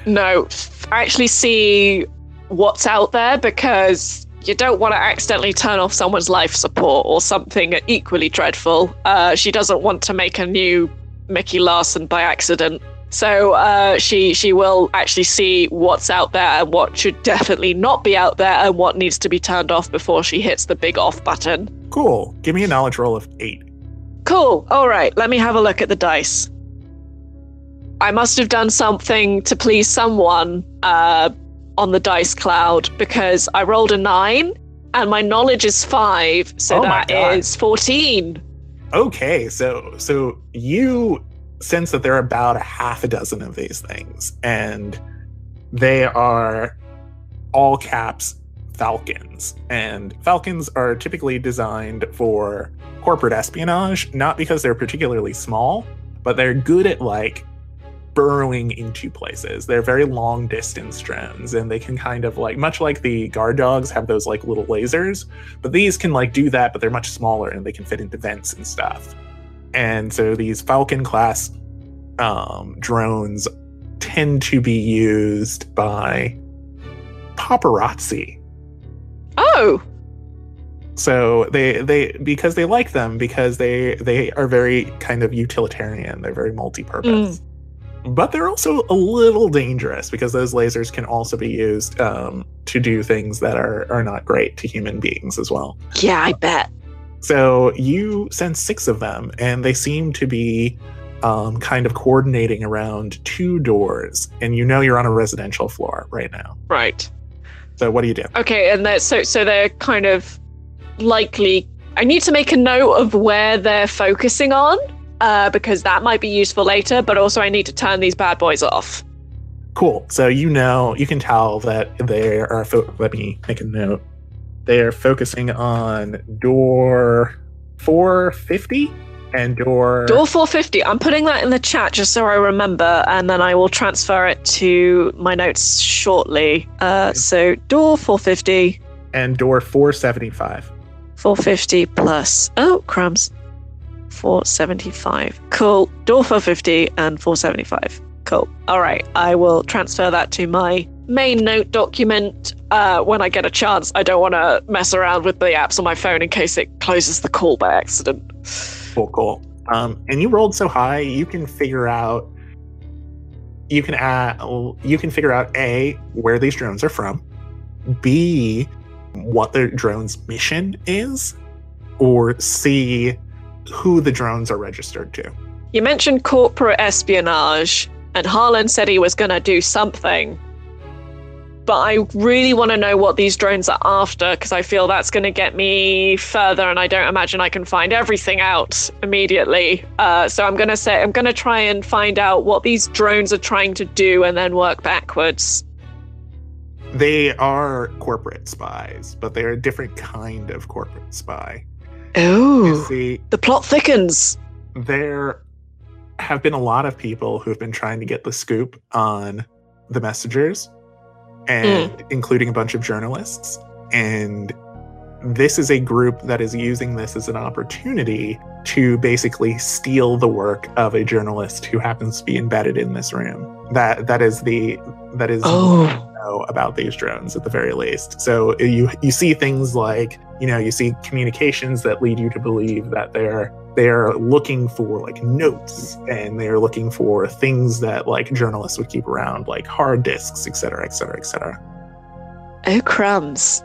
no, I actually see what's out there because you don't want to accidentally turn off someone's life support or something equally dreadful. Uh, she doesn't want to make a new Mickey Larson by accident. So uh, she she will actually see what's out there and what should definitely not be out there and what needs to be turned off before she hits the big off button. Cool. Give me a knowledge roll of eight. Cool. All right. Let me have a look at the dice. I must have done something to please someone uh, on the dice cloud because I rolled a nine and my knowledge is five, so Oh my that God. is fourteen. Okay, so so you sense that there are about a half a dozen of these things, and they are all caps Falcons. And Falcons are typically designed for corporate espionage, not because they're particularly small, but they're good at like burrowing into places. They're very long distance drones and they can kind of like much like the guard dogs have those like little lasers, but these can like do that, but they're much smaller and they can fit into vents and stuff. And so these Falcon class um, drones tend to be used by paparazzi. Oh, So they they because they like them because they they are very kind of utilitarian. They're very multi-purpose. But they're also a little dangerous because those lasers can also be used um, to do things that are are not great to human beings as well. yeah, I bet. So you send six of them, and they seem to be um, kind of coordinating around two doors, and you know you're on a residential floor right now. Right. So what do you do? Okay, and they're so so they're kind of likely. I need to make a note of where they're focusing on, uh, because that might be useful later. But also, I need to turn these bad boys off. Cool. So you know you can tell that they are. Fo- let me make a note. They are focusing on door 450 and door Door 450. I'm putting that in the chat just so I remember, and then I will transfer it to my notes shortly. Uh, so door 450, and door 475. 450 plus. Oh, crumbs. 475. Cool. Door 450 and 475. Cool. All right. I will transfer that to my main note document uh, when I get a chance. I don't want to mess around with the apps on my phone in case it closes the call by accident. Cool, cool. Um, and you rolled so high, you can figure out. You can add, you can figure out a where these drones are from, b what the drone's mission is, or c who the drones are registered to. You mentioned corporate espionage, and Harlan said he was going to do something. But I really want to know what these drones are after because I feel that's going to get me further, and I don't imagine I can find everything out immediately. Uh, so I'm going to say I'm going to try and find out what these drones are trying to do, and then work backwards. They are corporate spies, but they're a different kind of corporate spy. Oh, see, the plot thickens. there have been a lot of people who have been trying to get the scoop on the messengers and hmm. including a bunch of journalists. And this is a group that is using this as an opportunity to basically steal the work of a journalist who happens to be embedded in this room. That that is the that is Oh, know about these drones at the very least. So you you see things like you know you see communications that lead you to believe that they're they're looking for like notes and they're looking for things that like journalists would keep around like hard disks, et cetera, et cetera, et cetera. oh crumbs.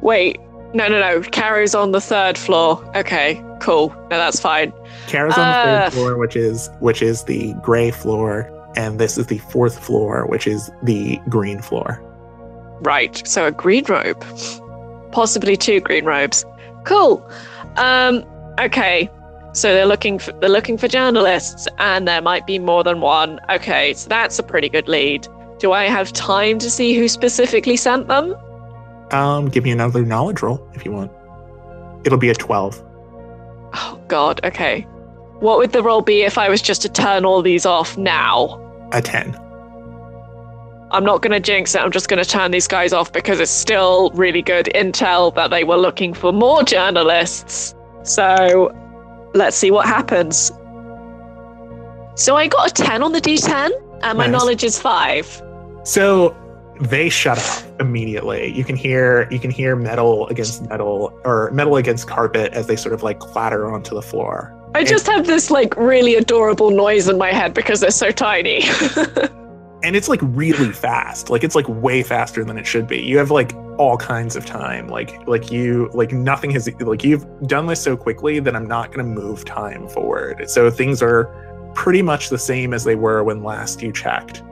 Wait, no, no, no. Caro's on the third floor. Okay, cool. No, that's fine. Caro's on the Uh. third floor, which is which is the gray floor, and this is the fourth floor, which is the green floor. Right. So a green robe. Possibly two green robes. Cool. Um okay. So they're looking for they're looking for journalists and there might be more than one. Okay, so that's a pretty good lead. Do I have time to see who specifically sent them? Um, give me another knowledge roll if you want. It'll be a twelve. Oh god, okay. What would the roll be if I was just to turn all these off now? A ten. I'm not going to jinx it. I'm just going to turn these guys off because it's still really good intel that they were looking for more journalists. So let's see what happens. So I got a 10 on the D10 and my Nice. knowledge is 5. So they shut off immediately. You can hear you can hear metal against metal or metal against carpet as they sort of like clatter onto the floor. I just have this like really adorable noise in my head because they're so tiny. And it's like really fast. Like it's like way faster than it should be. You have like all kinds of time. Like like you like nothing has like you've done this so quickly that I'm not going to move time forward. So things are pretty much the same as they were when last you checked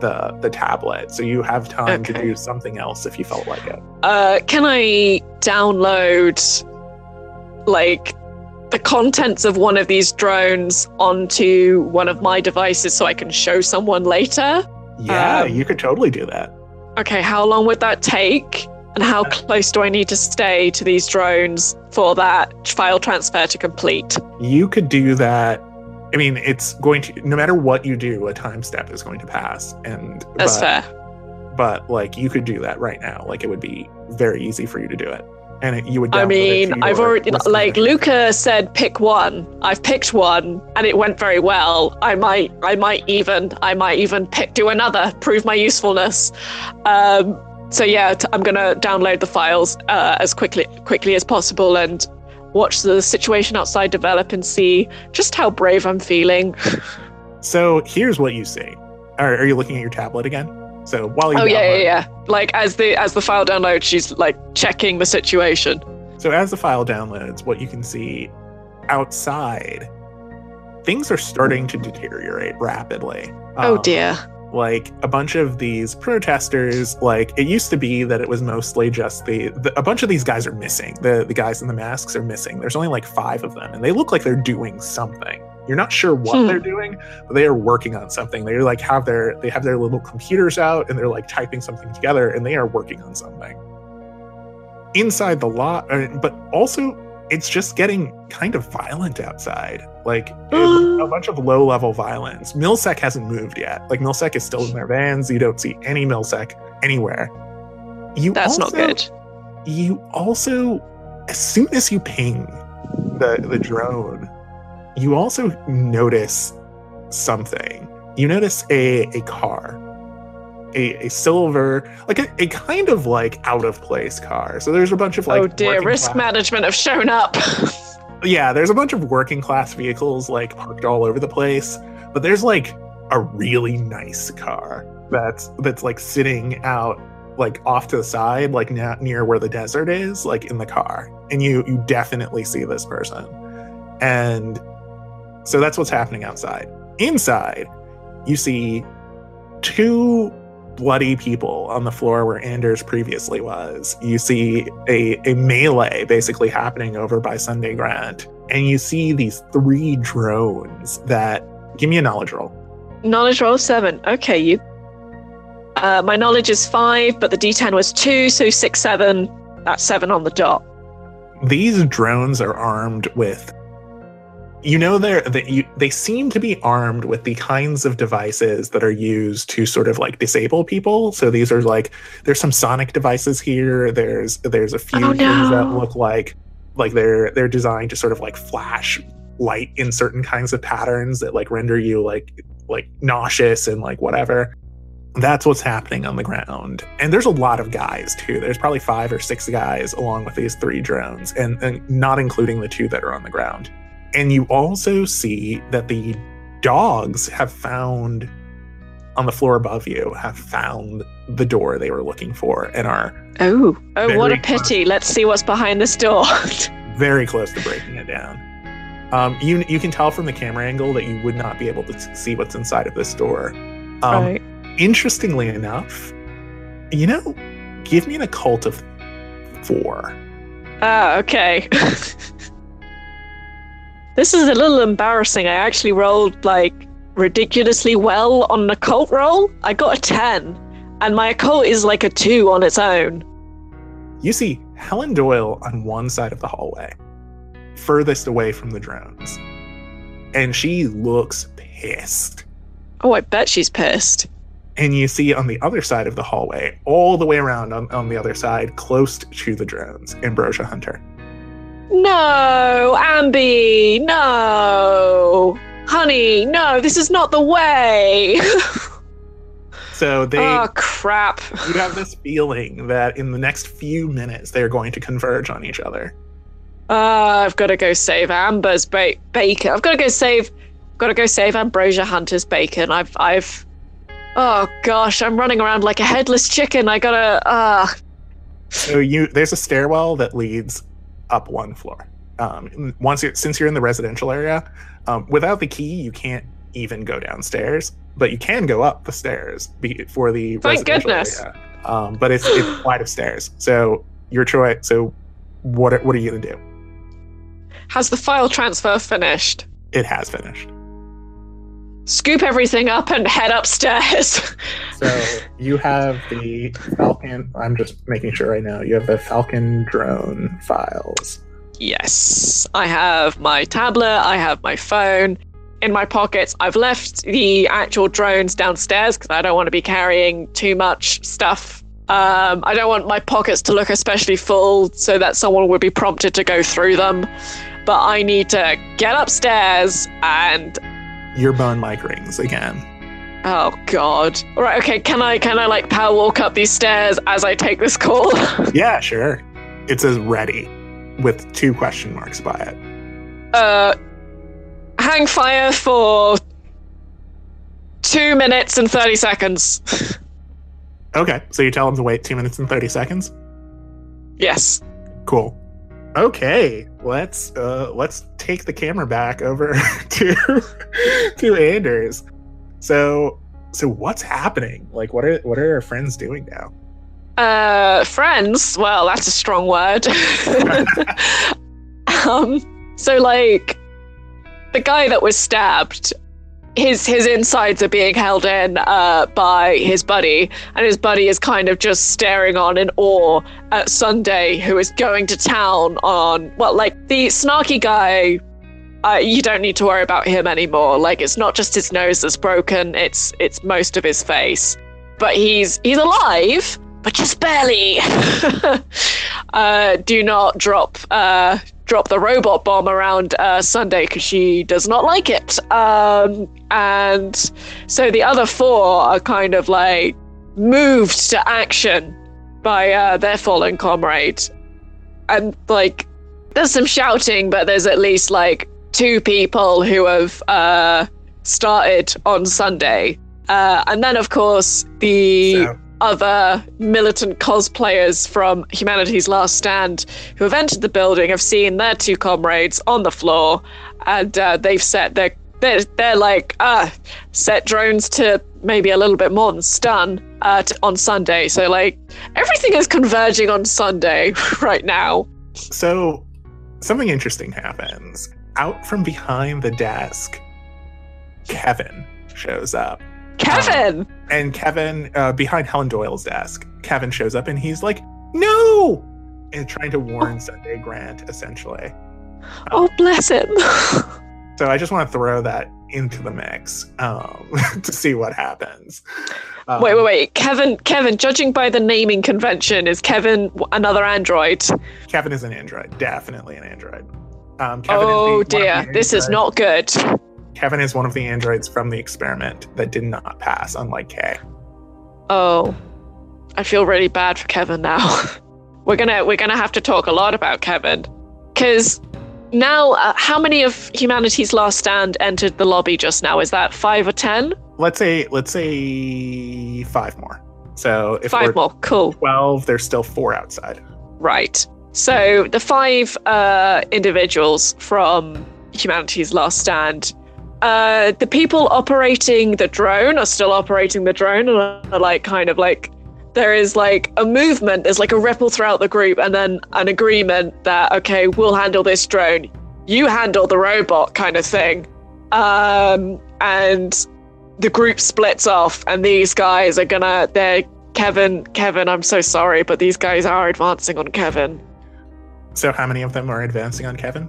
the the tablet. So you have time to do something else if you felt like it. uh, can I download like the contents of one of these drones onto one of my devices so I can show someone later? Yeah, Um, you could totally do that. Okay, how long would that take? And how close do I need to stay to these drones for that file transfer to complete? You could do that. I mean, it's going to no matter what you do, a time step is going to pass. And That's but, fair. but like you could do that right now. Like it would be very easy for you to do it. And it, you would I mean, I've already like. Luca said pick one. I've picked one and it went very well. I might I might even I might even pick do another, prove my usefulness. Um so yeah, t- I'm going to download the files uh, as quickly quickly as possible and watch the situation outside develop and see just how brave I'm feeling. So here's what you see. Are, are you looking at your tablet again? So while you Oh yeah, yeah, yeah. Like as the as the file downloads, she's like checking the situation. So as the file downloads, what you can see outside things are starting to deteriorate rapidly. Oh Um, dear. like a bunch of these protesters like it used to be that it was mostly just the, the a bunch of these guys are missing the the guys in the masks are missing there's only like five of them and they look like they're doing something you're not sure what Hmm. they're doing but they are working on something. They like have their they have their little computers out and they're like typing something together and they are working on something. Inside the lot uh, but also it's just getting kind of violent outside. Like a bunch of low level violence. Milsec hasn't moved yet. Like milsec is still in their vans. You don't see any milsec anywhere. You That's not good. you also as soon as you ping the the drone you also notice something. You notice a a car. A, a silver like a, a kind of like out of place car. So there's a bunch of like oh dear, risk class- management have shown up. yeah there's a bunch of working class vehicles like parked all over the place. But there's like a really nice car that's that's like sitting out like off to the side like na- near where the desert is like in the car. And you you definitely see this person. And so that's what's happening outside inside you see two bloody people on the floor where Anders previously was. You see a, a melee basically happening over by Sunday Grant. And you see these three drones that give me a knowledge roll. knowledge roll seven. Okay, you. Uh, my knowledge is five, but the D10 was two, so six, seven. That's seven on the dot. These drones are armed with you know they're that you they seem to be armed with the kinds of devices that are used to sort of like disable people. So these are like there's some sonic devices here. There's there's a few Oh, things that look like like they're they're designed to sort of like flash light in certain kinds of patterns that like render you like like nauseous and like whatever. That's what's happening on the ground. And there's a lot of guys too. There's probably five or six guys along with these three drones and, and not including the two that are on the ground and you also see that the dogs have found on the floor above you have found the door they were looking for and are Oh, oh, what a Very close. pity. Let's see what's behind this door. very close to breaking it down. Um, you you can tell from the camera angle that you would not be able to see what's inside of this door. Um, right. Interestingly enough, you know, give me an occult of four. Ah, okay. this is a little embarrassing. I actually rolled like ridiculously well on an occult roll. I got a 10, and my occult is like a 2 on its own. You see Helen Doyle on one side of the hallway, furthest away from the drones, and she looks pissed. Oh, I bet she's pissed. And you see on the other side of the hallway, all the way around on, on the other side, close to the drones, Ambrosia Hunter. No, Ambi, no. Honey, no, this is not the way. So they oh, crap. you have this feeling that in the next few minutes they're going to converge on each other. Uh, I've got to go save Amber's ba- bacon. I've got to go save. Got to go save Ambrosia Hunter's bacon. I've, I've. Oh gosh, I'm running around like a headless chicken. I gotta. Uh, So you there's a stairwell that leads up one floor. Um, once you since you're in the residential area, um, without the key you can't even go downstairs, but you can go up the stairs be, for the Thank residential goodness. area. Um, but it's it's a flight of stairs. So your choice. So what are- what are you gonna do? has the file transfer finished? It has finished. Scoop everything up and head upstairs. So you have the Falcon. I'm just making sure right now. You have the Falcon drone files. yes, I have my tablet. I have my phone. In my pockets, I've left the actual drones downstairs because I don't want to be carrying too much stuff Um, I don't want my pockets to look especially full so that someone would be prompted to go through them. But I need to get upstairs and Your bone mic rings again. oh god. All right, okay. Can I can I like power walk up these stairs as I take this call? Yeah, sure. It says ready with two question marks by it. uh, hang fire for two minutes and thirty seconds. Okay, so you tell them to wait two minutes and 30 seconds? yes. Cool. Okay. Let's uh let's take the camera back over to to Anders. So so what's happening? Like what are what are our friends doing now? Uh friends? Well, that's a strong word. um so like the guy that was stabbed his his insides are being held in uh, by his buddy, and his buddy is kind of just staring on in awe at Sunday, who is going to town on well, like the snarky guy. Uh, you don't need to worry about him anymore. Like it's not just his nose that's broken; it's it's most of his face. But he's he's alive, but just barely. uh, do not drop uh, drop the robot bomb around uh, Sunday because she does not like it. Um, and so the other four are kind of like moved to action by uh, their fallen comrade. And like, there's some shouting, but there's at least like two people who have uh, started on Sunday. Uh, and then, of course, the. So other militant cosplayers from Humanity's Last Stand who have entered the building have seen their two comrades on the floor, and uh, they've set their they're, they're like ah set drones to maybe a little bit more than stun uh, to, on Sunday. So like everything is converging on Sunday right now. So something interesting happens out from behind the desk. Kevin shows up Kevin! Um, and Kevin, uh, behind Helen Doyle's desk, Kevin shows up and he's like, no! And trying to warn Sunday Grant, essentially. Oh, um, oh, bless him. so I just want to throw that into the mix um, to see what happens. Um, wait, wait, wait. Kevin, Kevin, judging by the naming convention, is Kevin another android? Kevin is an android. Definitely an android. Um, oh, the, dear. This is not good. Kevin is one of the androids from the experiment that did not pass, unlike Kay. Oh, I feel really bad for Kevin now. we're gonna we're gonna have to talk a lot about Kevin, because now uh, how many of humanity's last stand entered the lobby just now? Is that five or ten? Let's say let's say five more. So if five more, cool. Twelve. There's still four outside. Right. So the five uh, individuals from humanity's last stand uh, the people operating the drone are still operating the drone and are like kind of like there is like a movement, there's like a ripple throughout the group, and then an agreement that okay, we'll handle this drone, you handle the robot, kind of thing. Um, and the group splits off, and these guys are gonna they're Kevin, Kevin, I'm so sorry, but these guys are advancing on Kevin. So, how many of them are advancing on Kevin?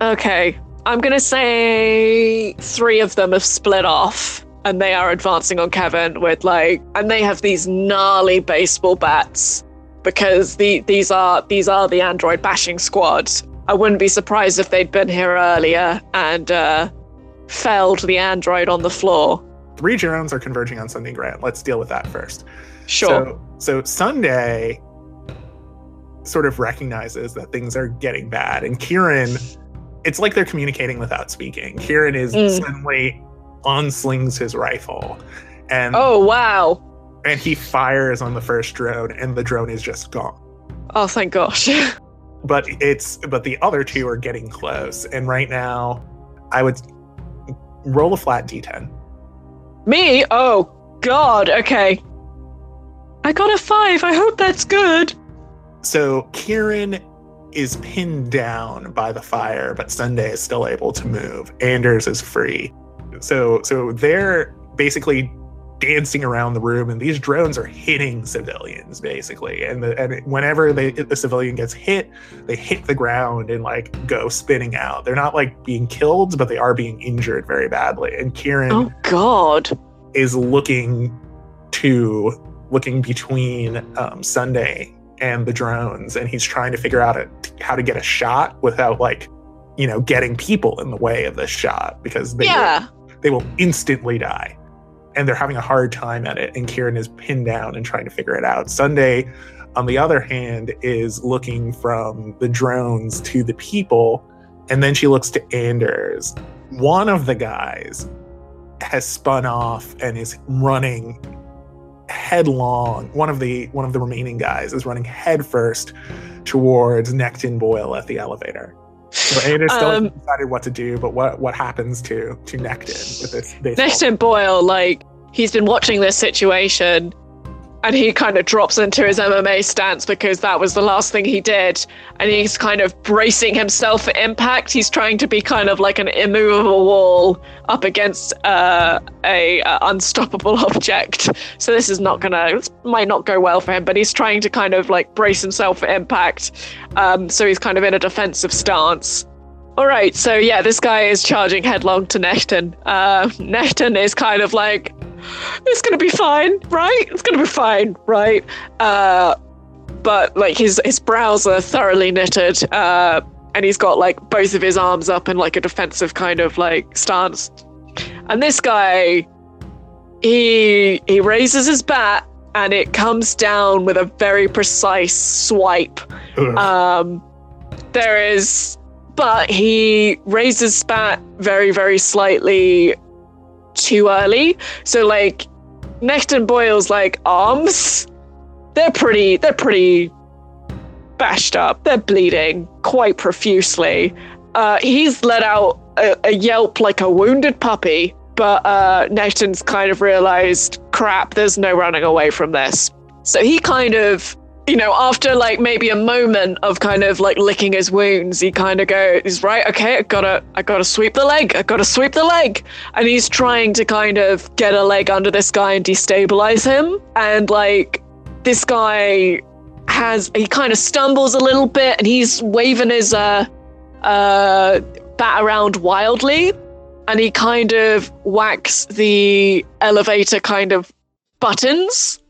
Okay, I'm going to say three of them have split off and they are advancing on Kevin with like, and they have these gnarly baseball bats because the these are these are the android bashing squad. I wouldn't be surprised if they'd been here earlier and uh, felled the android on the floor. Three drones are converging on Sunday Grant. Let's deal with that first. Sure. So, so Sunday sort of recognizes that things are getting bad, and Kieran it's like they're communicating without speaking. Kieran is mm. suddenly unslings his rifle. And Oh wow. And he fires on the first drone and the drone is just gone. Oh thank gosh. but it's but the other two are getting close. And right now I would roll a flat D10. Me? Oh god, okay. I got a five. I hope that's good. So Kieran is pinned down by the fire, but Sunday is still able to move. Anders is free. So so they're basically dancing around the room and these drones are hitting civilians basically and the, and whenever they the civilian gets hit they hit the ground and like go spinning out they're not like being killed but they are being injured very badly and kieran oh god is looking to looking between um, sunday and the drones and he's trying to figure out a, how to get a shot without like you know getting people in the way of this shot because they yeah. will, they will instantly die and they're having a hard time at it and Kieran is pinned down and trying to figure it out. Sunday on the other hand is looking from the drones to the people and then she looks to Anders. One of the guys has spun off and is running headlong. One of the one of the remaining guys is running headfirst towards Necton Boyle at the elevator. So Ada still um, hasn't decided what to do, but what what happens to to Necton with this? Necton Boyle, like he's been watching this situation and he kind of drops into his MMA stance because that was the last thing he did. And he's kind of bracing himself for impact. He's trying to be kind of like an immovable wall up against uh, a uh, unstoppable object. So this is not gonna, this might not go well for him. But he's trying to kind of like brace himself for impact. Um, so he's kind of in a defensive stance. All right, so yeah, this guy is charging headlong to Necton. Uh, Necton is kind of like, it's gonna be fine, right? It's gonna be fine, right? Uh, but like his his brows are thoroughly knitted, uh, and he's got like both of his arms up in like a defensive kind of like stance. And this guy, he he raises his bat and it comes down with a very precise swipe. Um, there is, but he raises his bat very very slightly too early. So like Necton Boyle's like arms, they're pretty they're pretty bashed up. They're bleeding quite profusely. Uh, he's let out a, a, yelp like a wounded puppy, but uh, Necton's kind of realized, crap, there's no running away from this. So he kind of you know, after like maybe a moment of kind of like licking his wounds, he kind of goes, right, okay, I gotta, I gotta sweep the leg, I gotta sweep the leg. And he's trying to kind of get a leg under this guy and destabilize him. And like, this guy has, he kind of stumbles a little bit and he's waving his, uh, uh, bat around wildly. And he kind of whacks the elevator kind of buttons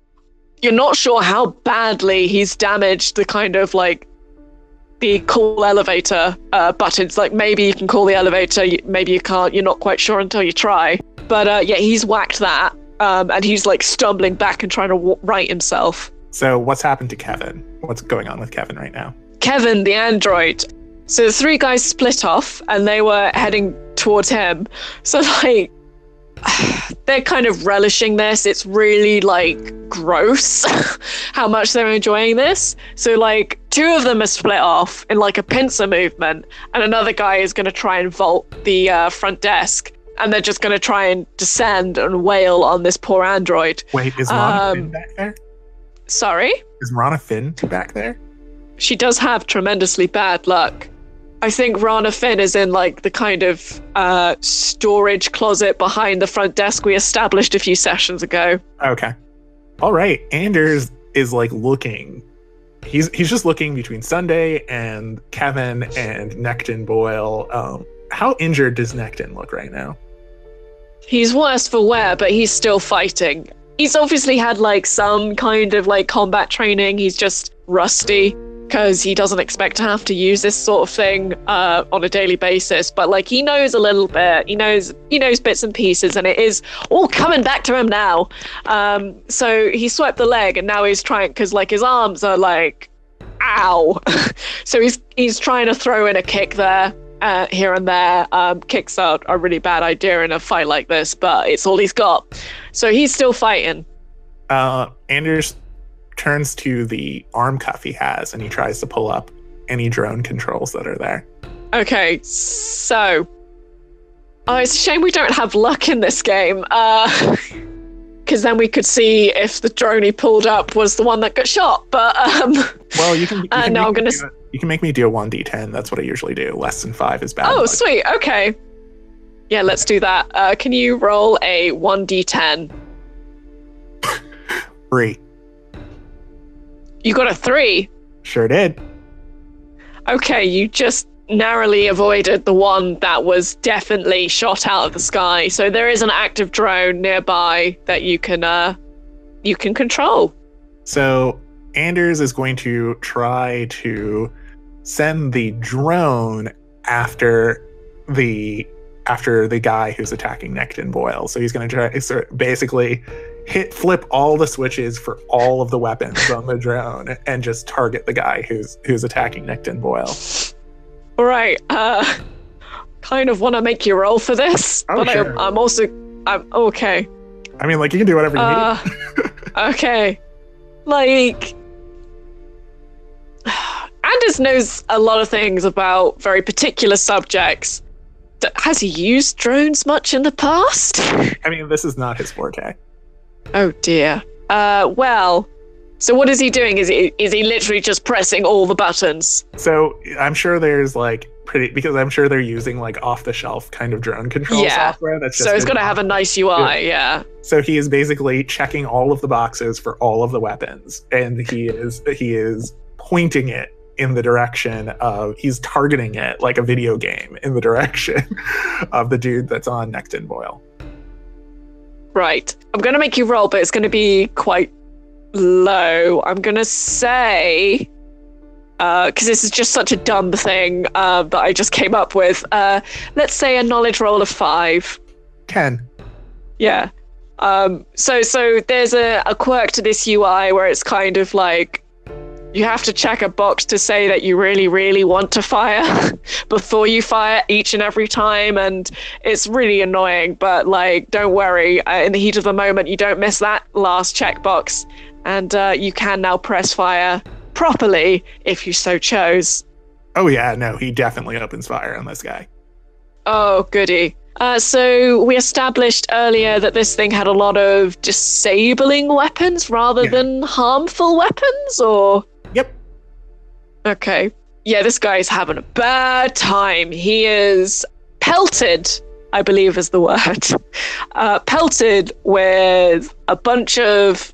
you're not sure how badly he's damaged the kind of like the call elevator uh, buttons. Like maybe you can call the elevator, maybe you can't. You're not quite sure until you try. But uh, yeah, he's whacked that, um, and he's like stumbling back and trying to w- right himself. So what's happened to Kevin? What's going on with Kevin right now? Kevin, the android. So the three guys split off, and they were heading towards him. So like they're kind of relishing this. It's really like gross how much they're enjoying this. So like two of them are split off in like a pincer movement, and another guy is going to try and vault the uh, front desk, and they're just going to try and descend and wail on this poor android. Wait, is Rana um, Finn back there? Sorry, is Rana Finn back there? She does have tremendously bad luck. I think Rana Finn is in like the kind of uh, storage closet behind the front desk we established a few sessions ago. Okay. All right. Anders is like looking. He's he's just looking between Sunday and Kevin and Necton Boyle. Um, how injured does Necton look right now? He's worse for wear, but he's still fighting. He's obviously had like some kind of like combat training. He's just rusty because he doesn't expect to have to use this sort of thing uh, on a daily basis. But like he knows a little bit, he knows he knows bits and pieces, and it is all coming back to him now. Um, so he swept the leg, and now he's trying because like his arms are like, ow. so he's he's trying to throw in a kick there. Uh, here and there, um, kicks are a really bad idea in a fight like this, but it's all he's got. So he's still fighting. Uh, Anders turns to the arm cuff he has and he tries to pull up any drone controls that are there. Okay, so. Oh, it's a shame we don't have luck in this game. Uh. Because then we could see if the drone he pulled up was the one that got shot. But um, well, you can. You uh, can uh, I'm gonna. you can make me do a one d10. That's what I usually do. Less than five is bad. Oh, luck. sweet. Okay. Yeah, let's do that. Uh, can you roll a one d10? Three. You got a three. Sure did. Okay, you just narrowly avoided the one that was definitely shot out of the sky. So there is an active drone nearby that you can uh you can control. So Anders is going to try to send the drone after the after the guy who's attacking Necton Boyle. So he's going to try so basically hit flip all the switches for all of the weapons on the drone and just target the guy who's who's attacking Necton Boyle. All right. Uh, kind of want to make you roll for this, oh, but sure. I, am also I'm okay. I mean, like you can do whatever you uh, need. okay. Like Anders knows a lot of things about very particular subjects. Has he used drones much in the past? I mean, this is not his forte. Oh dear. Uh, well, so what is he doing? Is he is he literally just pressing all the buttons? So I'm sure there's like pretty because I'm sure they're using like off the shelf kind of drone control Yeah. software. That's just So it's to have a nice UI, yeah. So he is basically checking all of the boxes for all of the weapons, and he is he is pointing it in the direction of he's targeting it like a video game in the direction of the dude that's on Necton Boyle. Right. I'm going to make you roll, but it's going to be quite low. I'm going to say, because this is just such a dumb thing uh, that I just came up with. Uh, let's say a knowledge roll of five. Ken, Yeah. Um, so so there's a, a quirk to this UI where it's kind of like you have to check a box to say that you really really want to fire before you fire each and every time and it's really annoying but like don't worry uh, in the heat of the moment you don't miss that last checkbox and uh, you can now press fire properly if you so chose oh yeah, no, he definitely opens fire on this guy. Oh, goody. Uh, so we established earlier that this thing had a lot of disabling weapons rather Yeah. than harmful weapons, or. Okay, yeah, this guy's having a bad time. He is pelted, I believe is the word, uh, pelted with a bunch of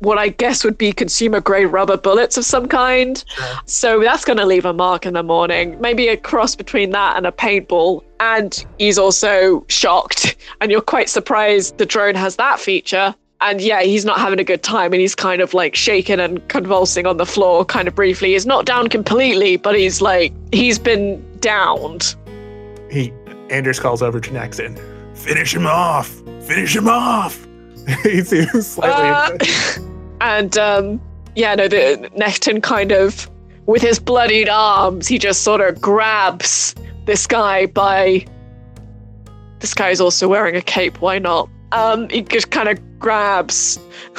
what I guess would be consumer grade rubber bullets of some kind. Sure. So that's going to leave a mark in the morning. Maybe a cross between that and a paintball. And he's also shocked. And you're quite surprised the drone has that feature. And yeah, he's not having a good time and he's kind of like shaking and convulsing on the floor, kind of briefly. He's not down completely, but he's like, he's been downed. He Anders calls over to Necton. Finish him off! Finish him off! he seems slightly Uh, and um, yeah, no, the Necton kind of, with his bloodied arms, he just sort of grabs this guy by. This guy is also wearing a cape. Why not? Um, he just kind of grabs.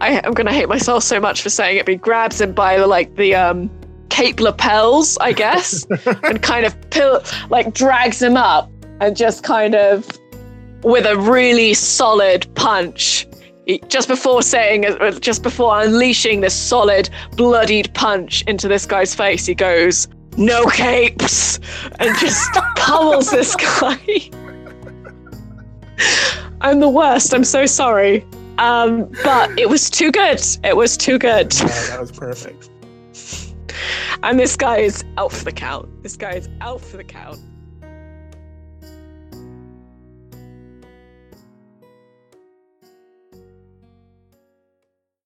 I, I'm gonna hate myself so much for saying it, but he grabs him by the like the um cape lapels, I guess, and kind of pill like drags him up and just kind of with a really solid punch. He- Just before saying, just before unleashing this solid, bloodied punch into this guy's face, he goes, "No capes," and just pummels this guy. I'm the worst. I'm so sorry, um, but it was too good. It was too good. Yeah, that was perfect. And this guy is out for the count. This guy is out for the count.